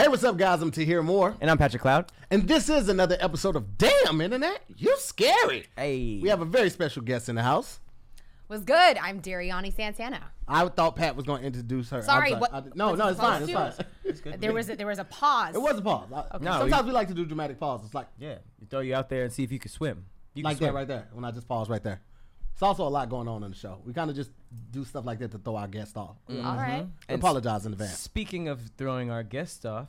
Hey, what's up, guys? I'm Tahir Moore, And I'm Patrick Cloud. and this is another episode of Damn Internet. You're scary. Hey. We have a very special guest in the house. Was good. I'm Dariani Santana. I thought Pat was going to introduce her. Sorry, I'm what- I did- no, was no, it's fine. It's fine. supposed There was a, there was a pause. It was a pause. I- No, Sometimes you- we like to do dramatic pauses, like Yeah. You throw you out there and see if you can swim. You like can that right there. When I just pause right there. It's also a lot going on in the show. We kind of just do stuff like that to throw our guest off. All right. And apologize in advance. Speaking of throwing our guest off,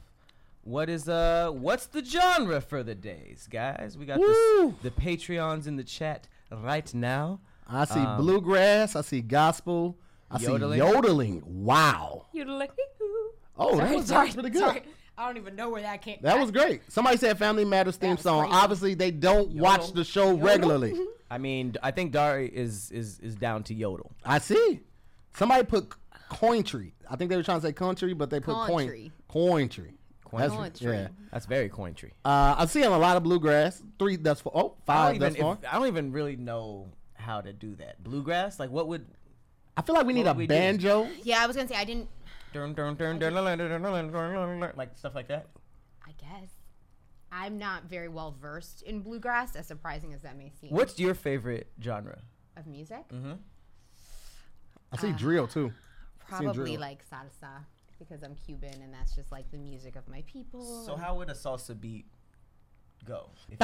what is uh what's the genre for the days, guys? We got Woo! this, the Patreons in the chat right now. I see Um, bluegrass. I see gospel. I Yodeling. see yodeling. Wow. Yodeling. like Oh, that sorry, was, that sorry, was pretty good. sorry. I don't even know where that came. That was great. Somebody said Family Matters theme song. crazy. Obviously, they don't watch the show regularly. I mean, I think Dari is is is down to yodel. I see. Somebody put Cointree. I think they were trying to say country, but they put Cointree. Cointree. That's, Cointree. yeah, that's very Cointree. Uh, I've seen a lot of bluegrass. Three that's four. oh five that's four. I don't even really know how to do that. Bluegrass, like what would? I feel like we need a we banjo. Do? Yeah, I was gonna say I didn't. Dun, like stuff like that. I guess. I'm not very well versed in bluegrass, as surprising as that may seem. What's your favorite genre? of music? Mm-hmm. I see drill too. Probably drill. like salsa because I'm Cuban and that's just like the music of my people. So how would a salsa beat go? I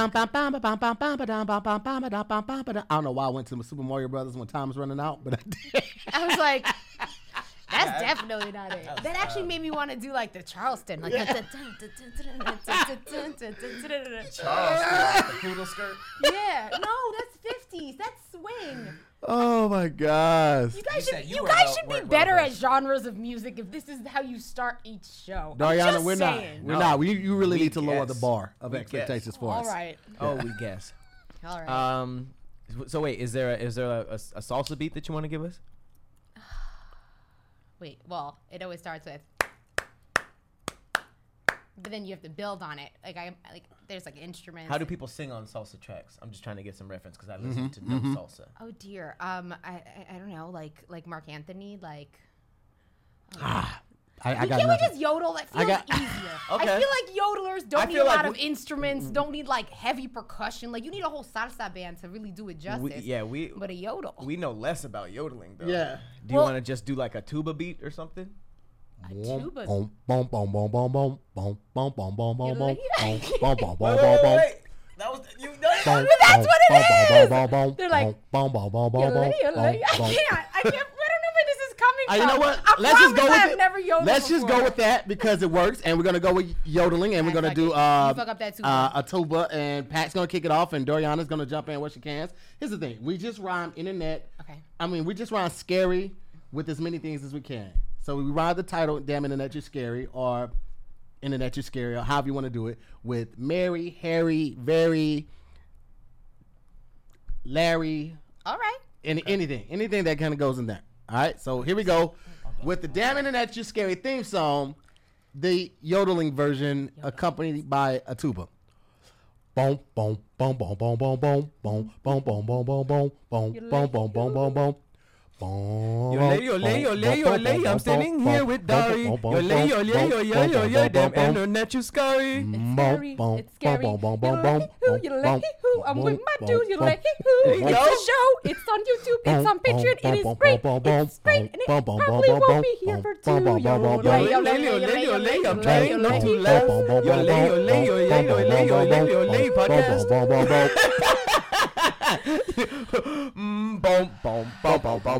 don't know why I went to the Super Mario Brothers when time was running out, but I did. I was like, that's definitely not it. That actually made me want to do like the Charleston, like Charleston, the poodle skirt. yeah. No, that's 50s. That's swing. oh my gosh. You guys should you you guys should be weren't well better at genres of music if this is how you start each show. I'm Dariana, we're saying. not. We're No. not. We, you really We need to lower the bar of We expectations for All us. right. Oh, we guess. All right. Um, so wait, is there a, is there a, a, a salsa beat that you want to give us? Wait, well, it always starts with but then you have to build on it. Like I like there's like instruments. How do people sing on salsa tracks? I'm just trying to get some reference because I mm-hmm, listen to no mm-hmm. salsa. Oh dear. Um I, I I don't know, like like Marc Anthony, like um, ah, I, I got Can't we just yodel? That I feels got- easier. Okay. I feel like yodelers don't I need feel a like lot of we- instruments, don't need like heavy percussion. Like you need a whole salsa band to really do it justice. We, yeah, we But a yodel. we know less about yodeling though. Yeah. Do you Well- want to just do like a tuba beat or something? a tuba. Boom, boom, boom, boom, boom, boom, boom, boom, boom, boom, boom, boom, boom, like- boom, boom, boom, Wait, boom, wait, boom. wait, wait. That was you. No, Boom, that's boom, what it boom, boom, is. boom, boom, They're like, boom, boom, boom, boom, Yodel, boom, yodel. boom, I can't. boom. I can't. I don't know where this is coming Uh, you know what? I Let's just go with I've it. Never Let's just go with that because it works, and we're gonna go with yodeling, and we're gonna fuck do uh, fuck up that tuba. uh, a tuba, and Pat's gonna kick it off, and Doriana's gonna jump in where she can. Here's the thing: we just rhyme internet. Okay. I mean, we just rhyme scary with as many things as we can. So we rhyme the title "Damn Internet, You're Scary" or "Internet, You're Scary" or however you want to do it with Mary, Harry, Very, Larry, All right. any, anything, anything that kind of goes in there. All right, so here we go with the "Damn Internet, You're Scary" theme song, the yodeling version accompanied by a tuba. Boom, boom, boom, boom, boom, boom, boom, boom, boom, boom, boom, boom, boom, boom, boom, boom, boom, boom, boom. Yole, yole, yole, yole, I'm standing here with Dari. Yole, yole, yole, yole, yole, damn internet, you scary. It's scary. It's scary. You like who? You like who? I'm with my dude. You like who? It's a show. It's on YouTube. It's on Patreon. It is great. It's great. And it probably won't be here for two. Yole, yole, yole, yole, I'm trying not to laugh. Yole, yole, yole, yole, yole, yole, podcast. Mm, boom, boom, boom, boom, boom, boom,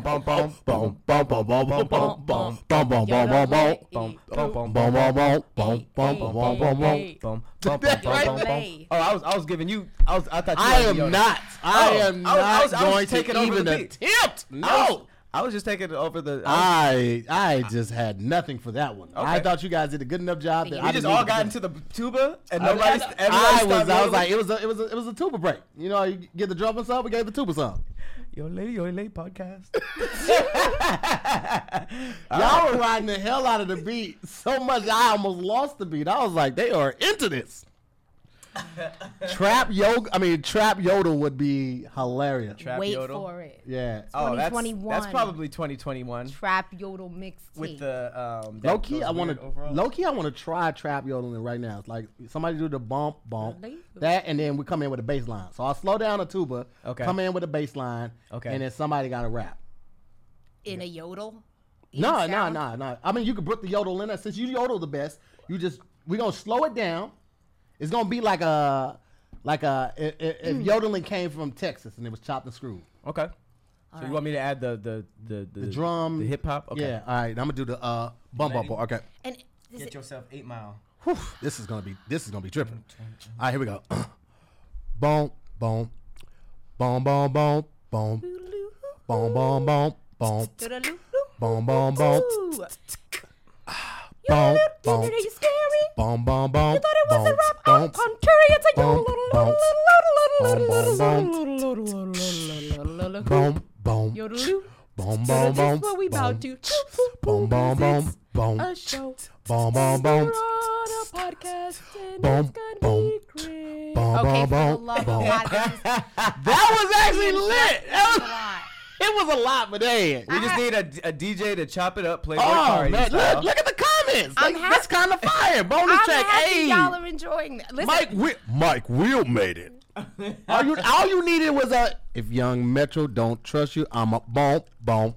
Oh, I was I was giving you I was I thought you I am not I am not going to even attempt. No. I was just taking it over the. I I, I just had nothing for that one. Okay. I thought you guys did a good enough job. That we I just all got into the tuba and nobody. I, I was I was like it was a, it was a, it was a tuba break. You know, you get the drum song, we gave the tuba some. Yo, lady, yo, lady podcast. Y'all were uh, riding the hell out of the beat so much I almost lost the beat. I was like, they are into this. trap yoga. I mean, trap yodel would be hilarious. Trap Wait yodel? for it. yeah. Oh, that's, 2021. that's probably 2021 Trap yodel mixtape. with the um. that- Low key, I want to. overalls. Low key, I want to try trap yodeling right now. It's like somebody do the bump, bump, Legal. that, and then we come in with a bass line. So I'll slow down a tuba, Okay. come in with a bass line, Okay. and then somebody got to rap. in a yodel. In No, no, sound? no, no. I mean, you could put the yodel in there. Since you yodel the best, you just we're gonna slow it down. It's gonna be like a like a i- i- if Hmm. yodeling came from Texas and it was chopped and screwed. Okay. So you want me to add the the the the, The drum, the hip hop? Okay. Yeah. All right. I'm gonna do the uh bump Ready? up. Okay. And is Get it, yourself eight mile. Whew, this is gonna be this is gonna be tripping. All right, here we go. boom, boom, boom, boom, boom, boom, boom, boom, boom, boom, Doodaloo. boom, boom, boom, Ooh. boom, Yodel, boom, Are you scary? boom, boom, boom, You thought it was a boom, rap? boom, I'm contrary. It's a boom, yodel. boom, boom, Yodeloo. boom, boom, This boom, is what we about to. boom, boom, boom, boom, A show. boom, boom, boom, We're on a podcast and Boom, it's gonna boom, be great. boom, Okay, boom, for the boom, love of boom. God, this is That was actually lit. That a was, lot. it was a lot, but hey. We just need a, a DJ to chop it up, Playboy Oh Cardi man, style. look, look at the I'm Like, happy- that's kind of fire. Bonus I'm track. Hey, y'all are enjoying that. Listen, Mike, Will, Mike Will made it. all you, all you needed was a. If Young Metro don't trust you, I'm a boom, boom,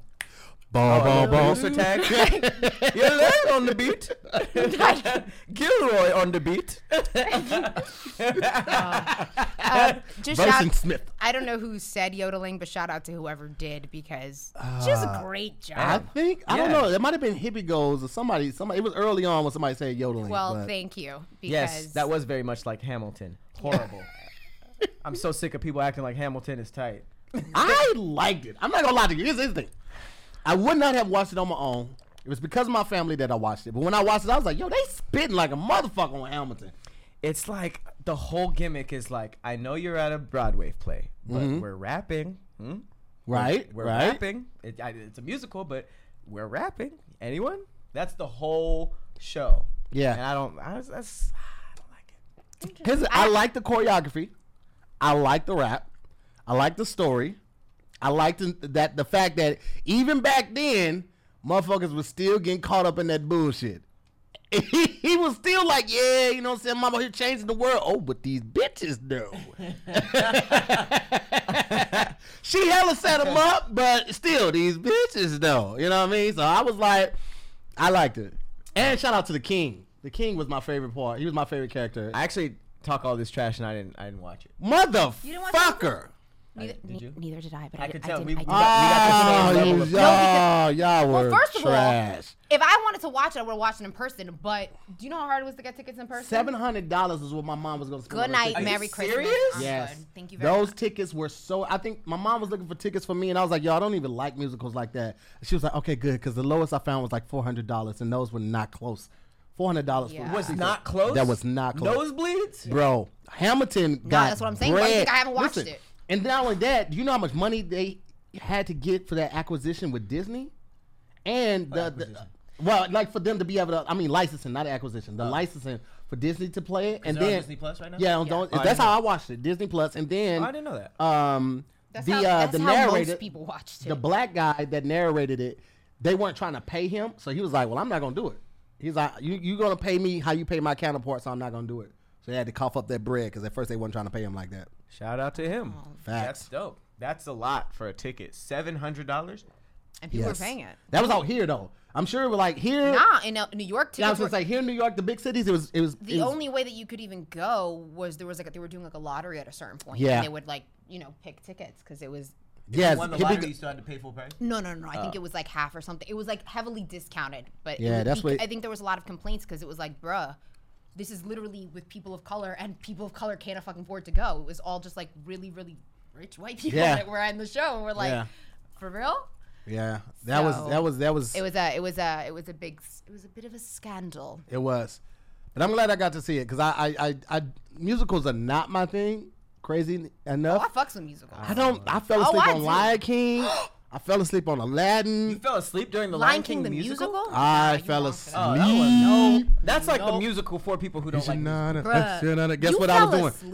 boom, Oh, ball. boom. producer tag. You're laying on the beat. Gilroy on the beat. uh, just shout, Bryson Smith. I don't know who said yodeling, but shout out to whoever did because just a great Uh, I job. think I don't Yeah. know. It might have been Hippie Goes or somebody. Somebody. It was early on when somebody said yodeling. Well, but- thank you because yes, that was very much like Hamilton. Horrible. I'm so sick of people acting like Hamilton is tight. I liked it. I'm not gonna lie to you. Here's the thing. I would not have watched it on my own. It was because of my family that I watched it. But when I watched it, I was like, yo, they spitting like a motherfucker on Hamilton. It's like the whole gimmick is like, I know you're at a Broadway play, but we're rapping. Hmm? Right? We're right? rapping. It, I, it's a musical, but we're rapping. Anyone? That's the whole show. Yeah. And I don't. I, was- that's, I don't like it. Here's, I like the choreography. I like the rap. I like the story. I liked that the fact that even back then, motherfuckers was still getting caught up in that bullshit. He, he was still like, yeah, you know what I'm saying? Mama here changing the world. Oh, but these bitches though. she hella set him up, but still, these bitches though. You know what I mean? So I was like, I liked it. And shout out to the king. The king was my favorite part. He was my favorite character. I actually talk all this trash and I didn't. I didn't watch it. You didn't watch Motherfucker. Neither, did ne- you? neither did I, but I I, could did, tell. I did, We- I we did. got- Oh, ah, level you, of- ah, y'all, y'all were Well, first of all, trash. if I wanted to watch it, I would have watched it in person. But do you know how hard it was to get tickets in person? Seven hundred dollars is what my mom was going to spend. Good night, tickets. Merry you Christmas. serious? Yes. good. Thank you very Those much. tickets were so. I think my mom was looking for tickets for me, and I was like, "Y'all don't even like musicals like that." She was like, "Okay, good," because the lowest I found was like four hundred dollars, and those were not close. Four hundred dollars Yeah. Was not close. That was not close. Nosebleeds. bro. Hamilton got. that's what I'm saying. Why do you think I haven't watched Listen, it? And not only that, do you know how much money they had to get for that acquisition with Disney? And the, the well, like for them to be able to, I mean, licensing, not acquisition, the licensing for Disney to play it, and they're on then Disney Plus right now? Yeah, Yeah. don't- Oh, that's didn't how know. I watched it, Disney Plus, and then Oh, I didn't know that. um, That's the how, uh, that's the how narrator, most people watched it. the black guy that narrated it, they weren't trying to pay him, so he was like, "Well, I'm not gonna do it." He's like, "You you gonna pay me how you pay my counterpart, so I'm not gonna do it." So they had to cough up that bread because at first they weren't trying to pay him like that. Shout out to him. That's Facts. dope. That's a lot for a ticket. Seven hundred dollars. and people Yes. were paying it. That was out here though. I'm sure it was like here. Nah, in uh, New York, yeah, I was tickets gonna were, say here in New York, the big cities, it was it was the it was- only way that you could even go was there was like a, they were doing like a lottery at a certain point. Yeah. and they would like you know pick tickets because it was yes. Won the lottery, you still had to pay full price. no no no. no. I think it was like half or something. It was like heavily discounted, but Yeah, would that's be- what- I think there was a lot of complaints because it was like, bruh. This is literally with people of color, and people of color can't fucking afford to go. It was all just like really, really rich white people Yeah. that were on the show, and we're like, Yeah. for real? Yeah, that was that was that was It was a, it was a, it was a big, it was a bit of a scandal. It was, but I'm glad I got to see it because I, I, I, I, musicals are not my thing. Crazy Oh, enough. I fuck some musicals. I don't. I fell Oh, asleep I on do. Lion King. I fell asleep on Aladdin. You fell asleep during the Lion, Lion King, King, the musical. musical? I fell asleep. Oh, that no. That's like the musical for people who don't like. Not a, guess you what I was doing?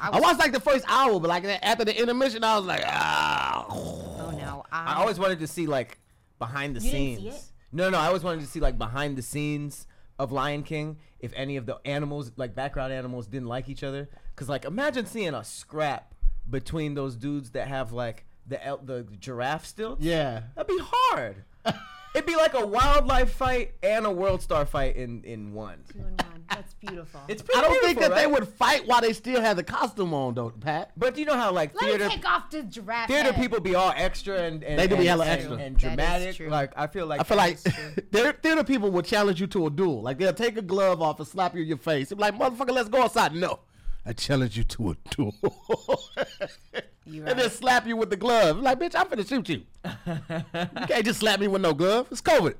I, watched like the first hour, but like after the intermission, I was like, ah. Oh no! I, I always wanted to see like behind the you scenes. No, no, I always wanted to see like behind the scenes of Lion King if any of the animals, like background animals, didn't like each other. Cause like imagine seeing a scrap between those dudes that have like the el- the giraffe stilts. Yeah. that'd be hard. It'd be like a wildlife fight and a world star fight in in one. Two and one. That's beautiful. It's pretty I don't think beautiful, that they would fight while they still had the costume on, though, Pat. But you know how like Let theater me take off the giraffe. theater head. people be all extra and, and They do be hella extra. and That is dramatic. true. Like I feel like I feel like theater, theater people will challenge you to a duel. Like they'll take a glove off and slap you in your face. They'll be like, motherfucker, let's go outside. No. I challenge you to a duel. You And then slap you with the glove. Like, bitch, I'm finna shoot you. You can't just slap me with no glove. It's COVID.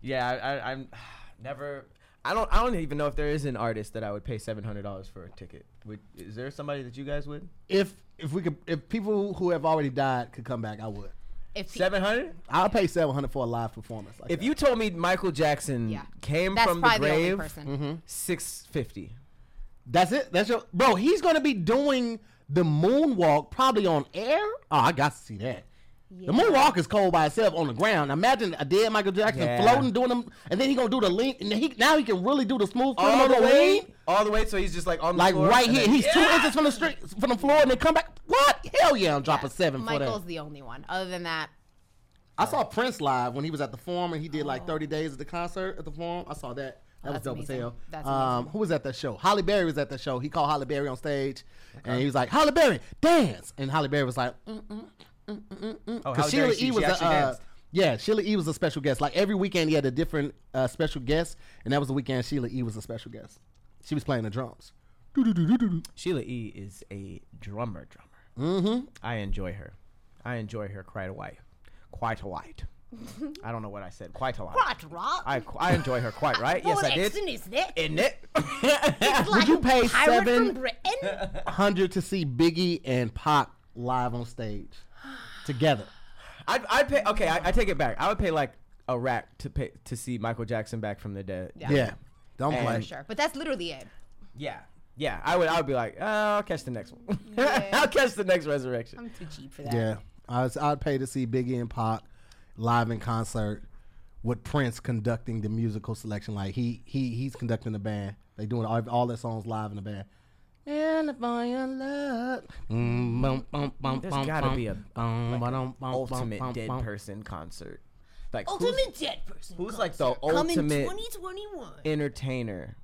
Yeah, I, I, I'm never. I don't. I don't even know if there is an artist that I would pay seven hundred dollars for a ticket. Would, is there somebody that you guys would? If if we could, if people who have already died could come back, I would. If pe- Seven hundred? I'll pay seven hundred for a live performance. Like If that. you told me Michael Jackson Yeah. came that's from the probably the, only grave, mm-hmm. six fifty. that's it. That's your bro. He's gonna be doing the moonwalk probably on air. Oh, I got to see that. The Yeah. moonwalk is cold by itself on the ground. Imagine a dead Michael Jackson Yeah. floating, doing them, and then he gonna do the lean. And he now he can really do the smooth All criminal the way, lean. all the way. So he's just like on the Like floor, right here, then- he's two inches from the street, from the floor, and then come back. What? Hell yeah, I'm dropping Yeah, seven for Michael's that. the only one. Other than that, I saw Prince live when he was at the Forum, and he did like 30 days at the concert at the Forum. I saw that. That Oh, was dope amazing. as hell. That's um, who was at that show? Halle Berry was at that show. He called Halle Berry on stage, and he was like, "Halle Berry, dance!" And Halle Berry was like, mm, mm, mm, mm, mm. Oh, Sheila she- E was she a, uh, yeah, Sheila E was a special guest. Like every weekend, he had a different uh, special guest, and that was the weekend Sheila E was a special guest. She was playing the drums. Sheila E is a drummer. Drummer. Mm-hmm. I enjoy her. I enjoy her quite a white. Quite a white. I don't know what I said. Quite a lot. what, Rob? I, I enjoy her quite right. Yes, I did. Isn't it? Isn't it? Like you a pay pirate seven- from Britain? Hundred to see Biggie and Pop live on stage together. I'd, I'd pay. Okay, I, I take it back. I would pay like a rack to pay to see Michael Jackson back from the dead. Yeah. Yeah, don't And- play. For sure. But that's literally it. Yeah. Yeah. I would. I would be like, oh, I'll catch the next one. Yeah. I'll catch the next resurrection. I'm too cheap for that. Yeah, I was, I'd pay to see Biggie and Pac live in concert with Prince conducting the musical selection. Like he he he's conducting the band. They doing all, all their songs live in the band. California love. Mm, bum, bum, bum, There's bum, gotta be a like ultimate dead person concert. Like who's, Ultimate dead person. who's like the concert ultimate 2021. entertainer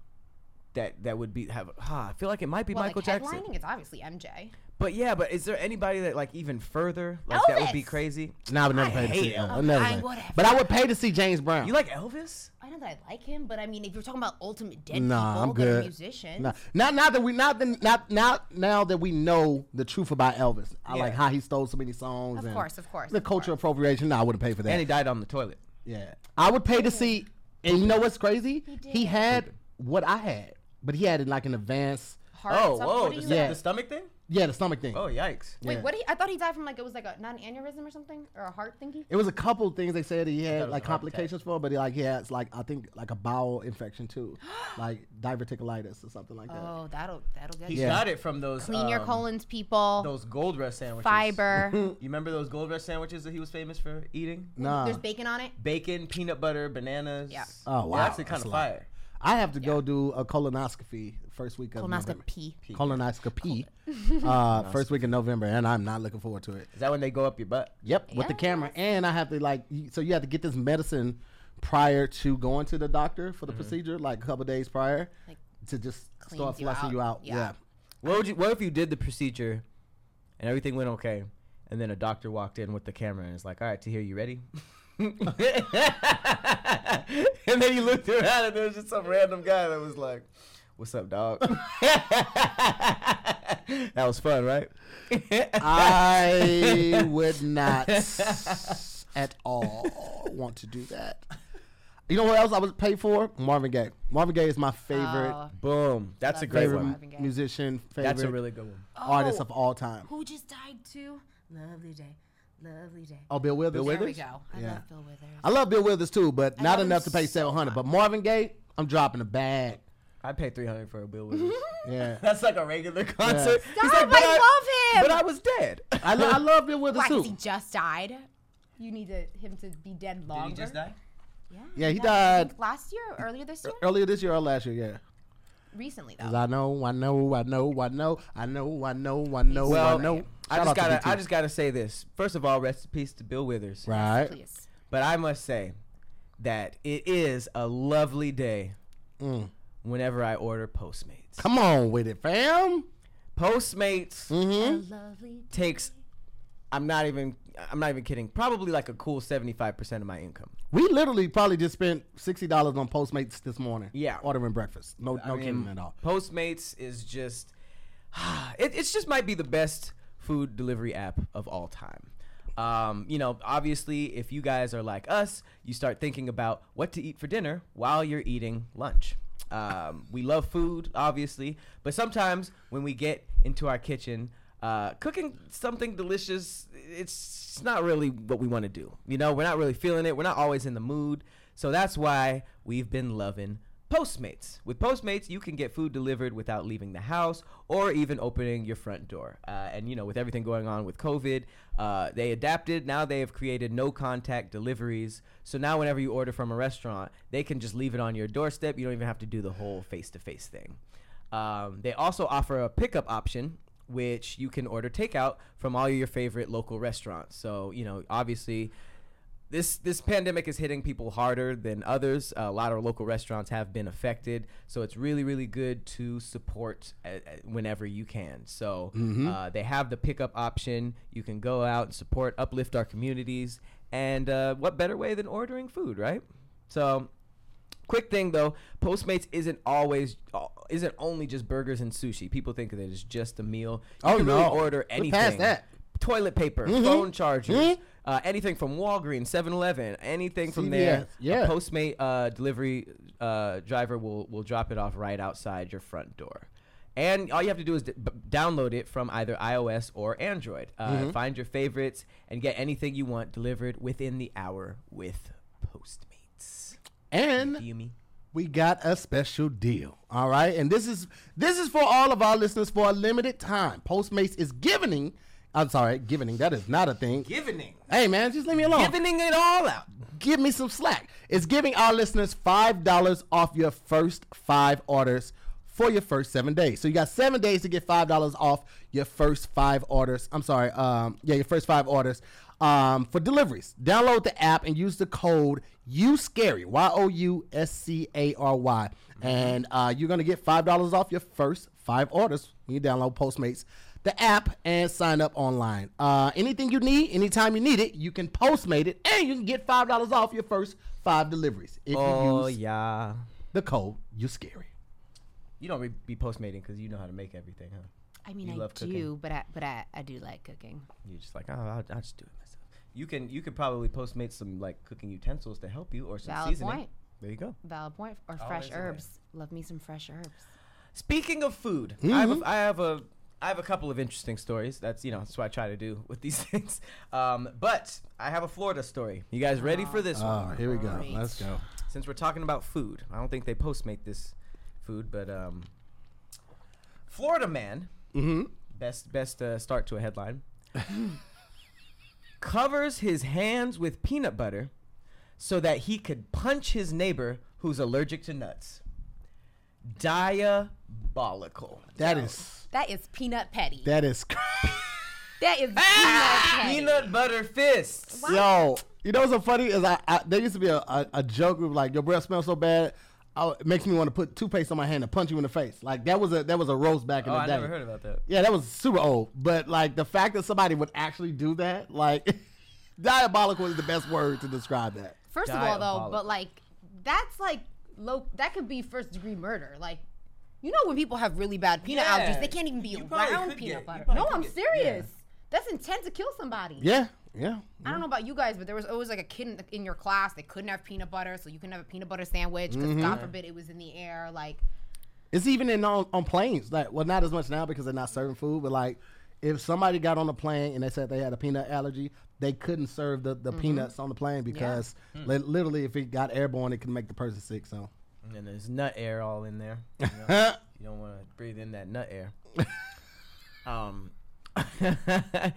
that that would be have? Ah, I feel like it might be well, Michael like Jackson. headlining, it's obviously MJ. But yeah, but is there anybody that like even further? Like that would be Elvis! crazy. Nah, I would never I pay to hate see. Elvis. I'd never I- pay. whatever. But I would pay to see James Brown. You like Elvis? I know that I like him, but I mean, if you're talking about ultimate dead Nah, people I'm that good. are musicians, Nah, now, now that we not the, not now now that we know the truth about Elvis, I Yeah. like how he stole so many songs. Of and course, of course, The of culture course. appropriation. No, I wouldn't pay for that. And he died on the toilet. yeah, I would pay to see. And you know what's crazy? He, did. had what I had, but he had it like an advanced. heart. Oh, something- whoa! what The, you Yeah. the stomach thing? Yeah, the stomach thing. Oh, yikes! Wait, Yeah. what? He, I thought he died from like it was like a not an aneurysm or something or a heart thingy. It was a couple things they said he thought it had was like a heart attack. complications for, but he like he has like I think like a bowel infection too, like diverticulitis or something like that. Oh, that'll that'll get He you. Yeah. got it from those Clean your um, colons, people. Those gold rush sandwiches. Fiber. You remember those gold rush sandwiches that he was famous for eating? Nah, There's bacon on it. Bacon, peanut butter, bananas. Yeah. Oh, They're wow, actually kind that's of a lot. fire. I have to go do a colonoscopy first week of November. Colonoscopy. colonoscopy uh, first week in November, and I'm not looking forward to it. Is that when they go up your butt? Yep, with the camera, and I have to like, y- so you have to get this medicine prior to going to the doctor for the Mm-hmm. procedure, like a couple days prior, Like, to just cleans start you flushing out. you out. Yeah. Yeah. What would you? What if you did the procedure, and everything went okay, and then a doctor walked in with the camera and is like, "All right, to here, you ready?" and then he looked around and there was just some random guy that was like, "What's up, dog?" that was fun, right? I would not at all want to do that. You know what else I would pay for? Marvin Gaye. Marvin Gaye is my favorite, Oh, Boom. That's a great favorite one. Musician, favorite That's a really good one. Oh, artist Oh, of all time. Who just died too? lovely day, lovely day. Oh, Bill Withers. Bill there we Withers? go. I Yeah. love Bill Withers. I love Bill Withers too, but I not love him enough to pay so seven hundred. much. But Marvin Gaye, I'm dropping a bag. I paid three hundred for a Bill Withers. Yeah, That's like a regular concert. He's Stop! like, but I love him. But I was dead. I, lo- I love Bill Withers Why? Because he too. just died. You need to, him to be dead longer. He just died? Yeah. Yeah, he I died think last year, or earlier this year, earlier this year or last year. Yeah. Recently Cause though. I know, I know, I know, I know, I know, I know, I know, Well, I know. I just out to gotta, I just gotta say this. First of all, rest in peace to Bill Withers. right. Please. But I must say that it is a lovely day Mm. whenever I order Postmates. Come on with it, fam. Postmates Mm-hmm. Takes. I'm not even. I'm not even kidding. Probably like a cool 75 percent of my income. We literally probably just spent sixty dollars on Postmates this morning. Yeah. ordering breakfast. No, I no mean, kidding at all. Postmates is just. It, it's just might be the best food delivery app of all time. Um, you know, obviously, if you guys are like us, you start thinking about what to eat for dinner while you're eating lunch. Um, we love food, obviously, but sometimes when we get into our kitchen, uh, cooking something delicious, it's not really what we want to do. You know, we're not really feeling it. We're not always in the mood. So that's why we've been loving Postmates. With Postmates, you can get food delivered without leaving the house or even opening your front door. Uh, and you know, with everything going on with COVID, uh, they adapted. Now they have created no contact deliveries. So now, whenever you order from a restaurant, they can just leave it on your doorstep. You don't even have to do the whole face to face thing. Um, they also offer a pickup option, which you can order takeout from all your favorite local restaurants. So, you know, obviously, this this pandemic is hitting people harder than others. a lot of local restaurants have been affected, so it's really really good to support uh, uh, whenever you can. So uh, they have the pickup option. You can go out and support, uplift our communities, and uh, what better way than ordering food, right? So Quick thing though, Postmates isn't always uh, isn't only just burgers and sushi. People think that it's just a meal. You Oh, can no. really order We're anything. past that. Toilet paper, Mhm. phone chargers, Mhm. uh, anything from Walgreens, 7-Eleven, anything from there. Yeah. Postmate uh, delivery uh, driver will will drop it off right outside your front door. And all you have to do is d- download it from either iOS or Android. Uh, Mhm. Find your favorites and get anything you want delivered within the hour with. And we got a special deal. All right, and this is this is for all of our listeners for a limited time. Postmates is giving. I'm sorry, giving. That is not a thing. Giving. Hey man, just leave me alone. Giving it all out. Give me some slack. It's giving our listeners five dollars off your first five orders for your first seven days. So you got seven days to get five dollars off your first five orders. I'm sorry, um, yeah, your first five orders. Um, for deliveries, download the app and use the code USCARY Y O U S C A R Y, and uh, you're gonna get five dollars off your first five orders when you download Postmates the app and sign up online. Uh, anything you need, anytime you need it, you can Postmate it, and you can get five dollars off your first five deliveries if Oh you use yeah. the code. You scary. You don't re- be postmating because you know how to make everything, huh? I mean, You I love do, cooking. but I but I, I do like cooking. You're just like, oh, I'll, I'll just do it myself. You can you could probably postmate some like cooking utensils to help you or some Valid seasoning. point. There you go. Valid point. Or Always fresh a way. herbs. Love me some fresh herbs. Speaking of food, I, have a, I have a I have a couple of interesting stories. That's you know that's what I try to do with these things. Um, but I have a Florida story. You guys ready for this Oh, one? here we go. Great. Let's go. Since we're talking about food, I don't think they postmate this food, but um, Florida man Mm-hmm. best best uh, start to a headline covers his hands with peanut butter so that he could punch his neighbor who's allergic to nuts diabolical That is That is peanut petty. that is. that is ah! peanut petty. peanut butter fists Yo, you know what's so funny is I, I there used to be a, a, a joke of like your breath smells so bad. I, it makes me want to put toothpaste on my hand and punch you in the face. Like that was a that was a roast back in oh the i day. never heard about that Yeah, that was super old. But like the fact that somebody would actually do that, like diabolical is the best word to describe that. First of all, though, but like that's like low. That could be first degree murder. Like, you know, when people have really bad peanut Yeah, allergies, they can't even be you around peanut get- butter. No, I'm get- serious. That's intent to kill somebody. Yeah, yeah. I don't know about you guys, but there was always like a kid in, in your class that couldn't have peanut butter, so you couldn't have a peanut butter sandwich because Mm-hmm. God forbid it was in the air. Like, It's even in on, on planes. Like, well, not as much now because they're not serving food, but like if somebody got on the plane and they said they had a peanut allergy, they couldn't serve the, the peanuts on the plane because li- literally, if it got airborne, it could make the person sick. So, And there's nut air all in there. You, know? You don't want to breathe in that nut air. um,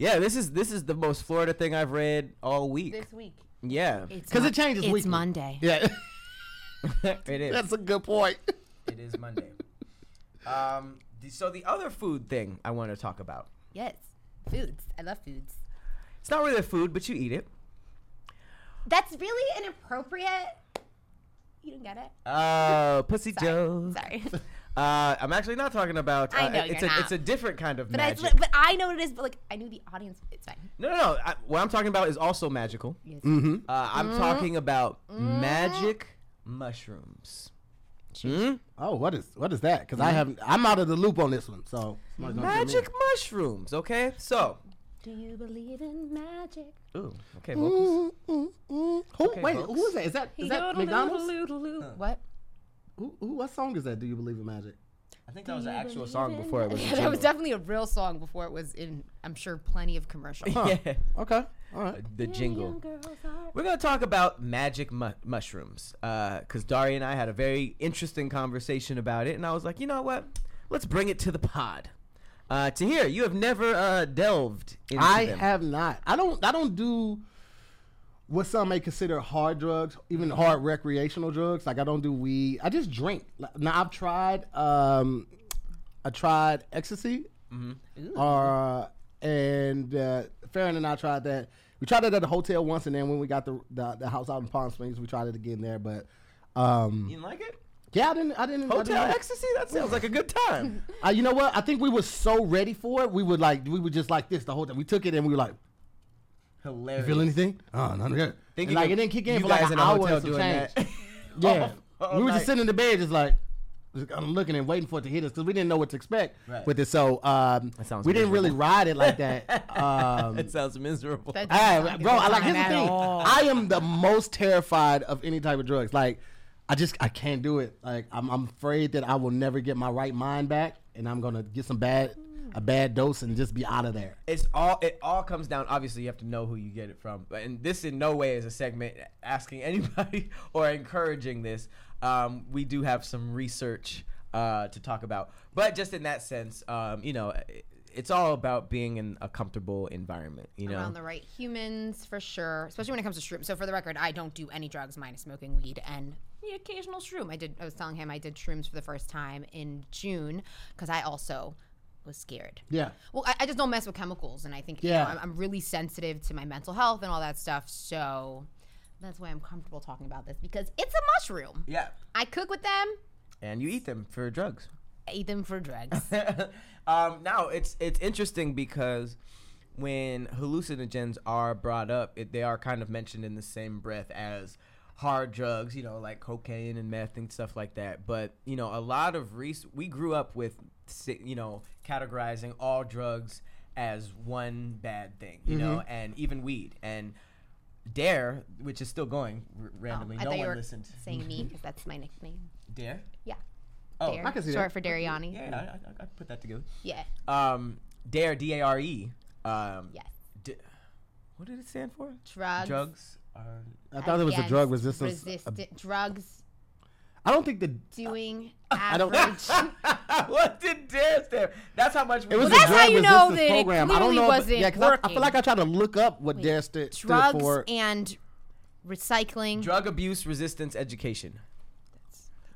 yeah, this is this is the most Florida thing I've read all week. This week. yeah, because it changes It's weekly. Monday. Yeah, it is. that's a good point. it is Monday. Um, the, so the other food thing I want to talk about. Yes. Foods. I love foods. It's not really a food, but you eat it. That's really inappropriate. You didn't get it? Uh, Pussy Sorry. Joe. Sorry. Uh, I'm actually not talking about. Uh, I know it's you're a not. it's a different kind of But I, magic. but I know what it is. But like, I knew the audience. It's fine. no, no, no. I, what I'm talking about is also magical. Yes. Mm-hmm. Uh, I'm talking about magic mushrooms. Hmm? Oh, what is what is that? Because I haven't. I'm out of the loop on this one. So somebody's gonna fill me Magic mushrooms. Okay, so. Do you believe in magic? Ooh. Okay. Vocals. Mm, mm, mm. Who? Okay, wait, folks. who is that? Is that is that McDonald's? What? Who, who? What song is that? Do you believe in magic? I think that was an actual song before it was. a that was definitely a real song before it was in. I'm sure plenty of commercials. Huh. yeah. Okay. All right. The jingle. We're gonna talk about magic mu- mushrooms, because Dari and I had a very interesting conversation about it, and I was like, you know what? Let's bring it to the pod. Uh, Tahir you have never uh, delved into I them. have not. I don't. I don't do what some may consider hard drugs, even hard recreational drugs. Like I don't do weed. I just drink. Now I've tried. Um, I tried ecstasy. Uh, and uh, Farron and I tried that. We tried it at the hotel once, and then when we got the the, the house out in Palm Springs, we tried it again there. But um, You didn't like it? yeah, I didn't. I didn't. I Hotel didn't like- ecstasy? That sounds like a good time. Uh, you know what? I think we were so ready for it. We would like. We were just like this the whole time. We took it and we were like, Hilarious. "You feel anything? Oh, none yet." Thinking And, like of it didn't kick in you for like guys an in a hour hotel some doing change. that. Yeah, All we were night. just sitting in the bed, just like I'm looking and waiting for it to hit us because we didn't know what to expect Right. with it. So um, That sounds we didn't really ride it like that. Um, It sounds miserable. That- Hey, bro, I like here's the thing. all. I am the most terrified of any type of drugs. Like, I just I can't do it. Like, I'm, I'm afraid that I will never get my right mind back, and I'm gonna get some bad a bad dose and just be out of there. it's all it all comes down obviously you have to know who you get it from. But- and this in no way is a segment asking anybody or encouraging this. Um, we do have some research uh, to talk about. But just in that sense um, you know it- it's all about being in a comfortable environment you know? Around the right humans for sure especially when it comes to shroom so for the record i don't do any drugs minus smoking weed and the occasional shroom. I did i was telling him i did shrooms for the first time in june because i also was scared Yeah. well I, I just don't mess with chemicals and i think you know, Yeah. I'm, I'm really sensitive to my mental health and all that stuff so that's why i'm comfortable talking about this because it's a mushroom yeah i cook with them and you eat them for drugs I eat them for drugs um, now it's it's interesting because when hallucinogens are brought up, it, they are kind of mentioned in the same breath as hard drugs, you know, like cocaine and meth and stuff like that. But you know, a lot of res- we grew up with, si- you know, categorizing all drugs as one bad thing, you know, and even weed and. Dare, which is still going r- randomly, Oh, I no thought you one were listened. saying me because that's my nickname Dare? yeah Oh, Dare. I can see short that. for Dariani Yeah, I, I, I put that together. yeah Um, Dare, D A R E. Um, yes D- what did it stand for? drugs Drugs are. I thought it was a drug against resistance. resistant drugs I don't think the doing I don't- what did Dare stand? That's how much. it was Well, a that's how drug you know resistance that it program. I don't clearly know. if- wasn't yeah, 'cause I, I feel like I tried to look up what Dare stood, stood drugs for. and recycling. drug abuse resistance education.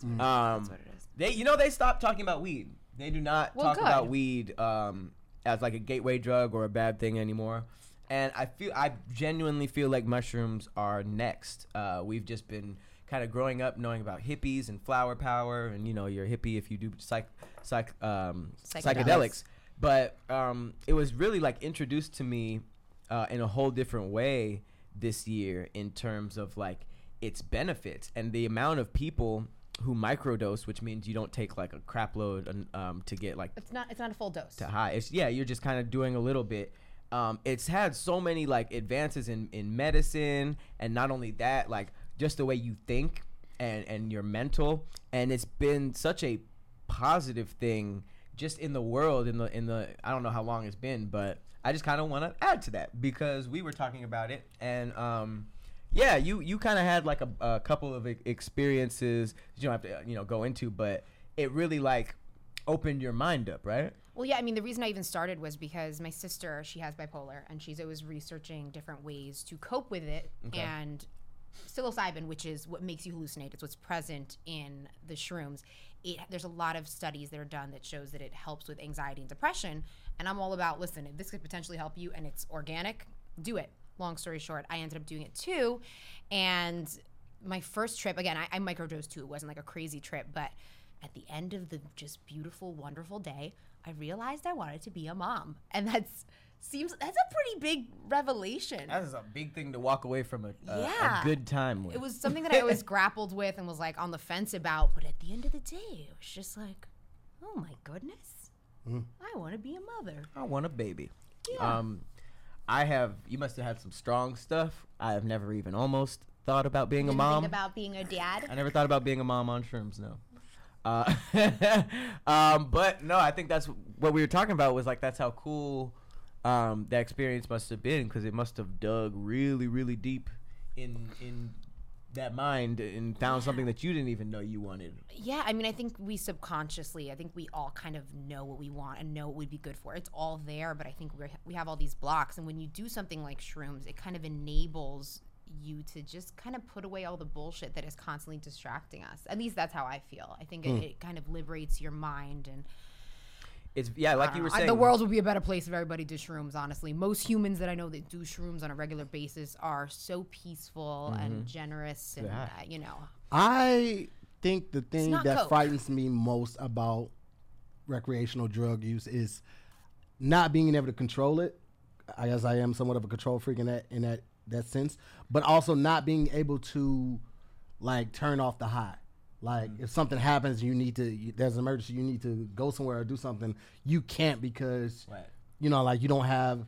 Um, That's what it is. they, you know, they stopped talking about weed. They do not Well, talk good. about weed um, as like a gateway drug or a bad thing anymore. And I feel, I genuinely feel like mushrooms are next. Uh, we've just been kind of growing up knowing about hippies and flower power, and you know, you're a hippie if you do psych, psych, um, Psychedelics. psychedelics. But um, it was really like introduced to me uh, in a whole different way this year in terms of like its benefits and the amount of people who microdose, which means you don't take like a crap load um, to get like It's not. It's not a full dose. to high. It's yeah, you're just kind of doing a little bit. Um, it's had so many like advances in in medicine, and not only that, like just the way you think and and your mental, and it's been such a positive thing just in the world in the in the I don't know how long it's been, but I just kind of want to add to that because we were talking about it and um yeah, you you kind of had like a, a couple of experiences you don't have to uh, you know go into, but it really like opened your mind up, right? Well, yeah, I mean, the reason I even started was because my sister, she has bipolar, and she's always researching different ways to cope with it. And psilocybin, which is what makes you hallucinate, it's what's present in the shrooms. It, there's a lot of studies that are done that shows that it helps with anxiety and depression. And I'm all about, listen, if this could potentially help you and it's organic, do it. Long story short, I ended up doing it too. And my first trip, again, I, I microdosed too. It wasn't like a crazy trip, but at the end of the just beautiful, wonderful day, I realized I wanted to be a mom. And that's seems that's a pretty big revelation. That is a big thing to walk away from a, a, Yeah. a good time with. It was something that I always grappled with and was like on the fence about, but at the end of the day, it was just like, oh my goodness, I want to be a mother. I want a baby. Yeah. Um, I have. You must have had some strong stuff. I have never even almost thought about being a Didn't mom. think about being a dad. I never thought about being a mom on shrooms. No. Uh, um, but no, I think that's what we were talking about. Was like that's how cool um, that experience must have been because it must have dug really, really deep in in that mind and found something that you didn't even know you wanted. Yeah, I mean, I think we subconsciously, I think we all kind of know what we want and know what would be good for. It's all there, but I think we we have all these blocks, and when you do something like shrooms, it kind of enables you to just kind of put away all the bullshit that is constantly distracting us. At least that's how I feel. I think it, it kind of liberates your mind and. It's yeah, like you were know. I- saying. the world would be a better place if everybody did shrooms. Honestly, most humans that I know that do shrooms on a regular basis are so peaceful and generous, and Yeah. uh, you know, I think the thing that coke. frightens me most about recreational drug use is not being able to control it. I guess I am somewhat of a control freak in that in that that sense, but also not being able to like turn off the high. Like mm-hmm. if something happens, you need to. You, there's an emergency. You need to go somewhere or do something. You can't because Right. you know, like you don't have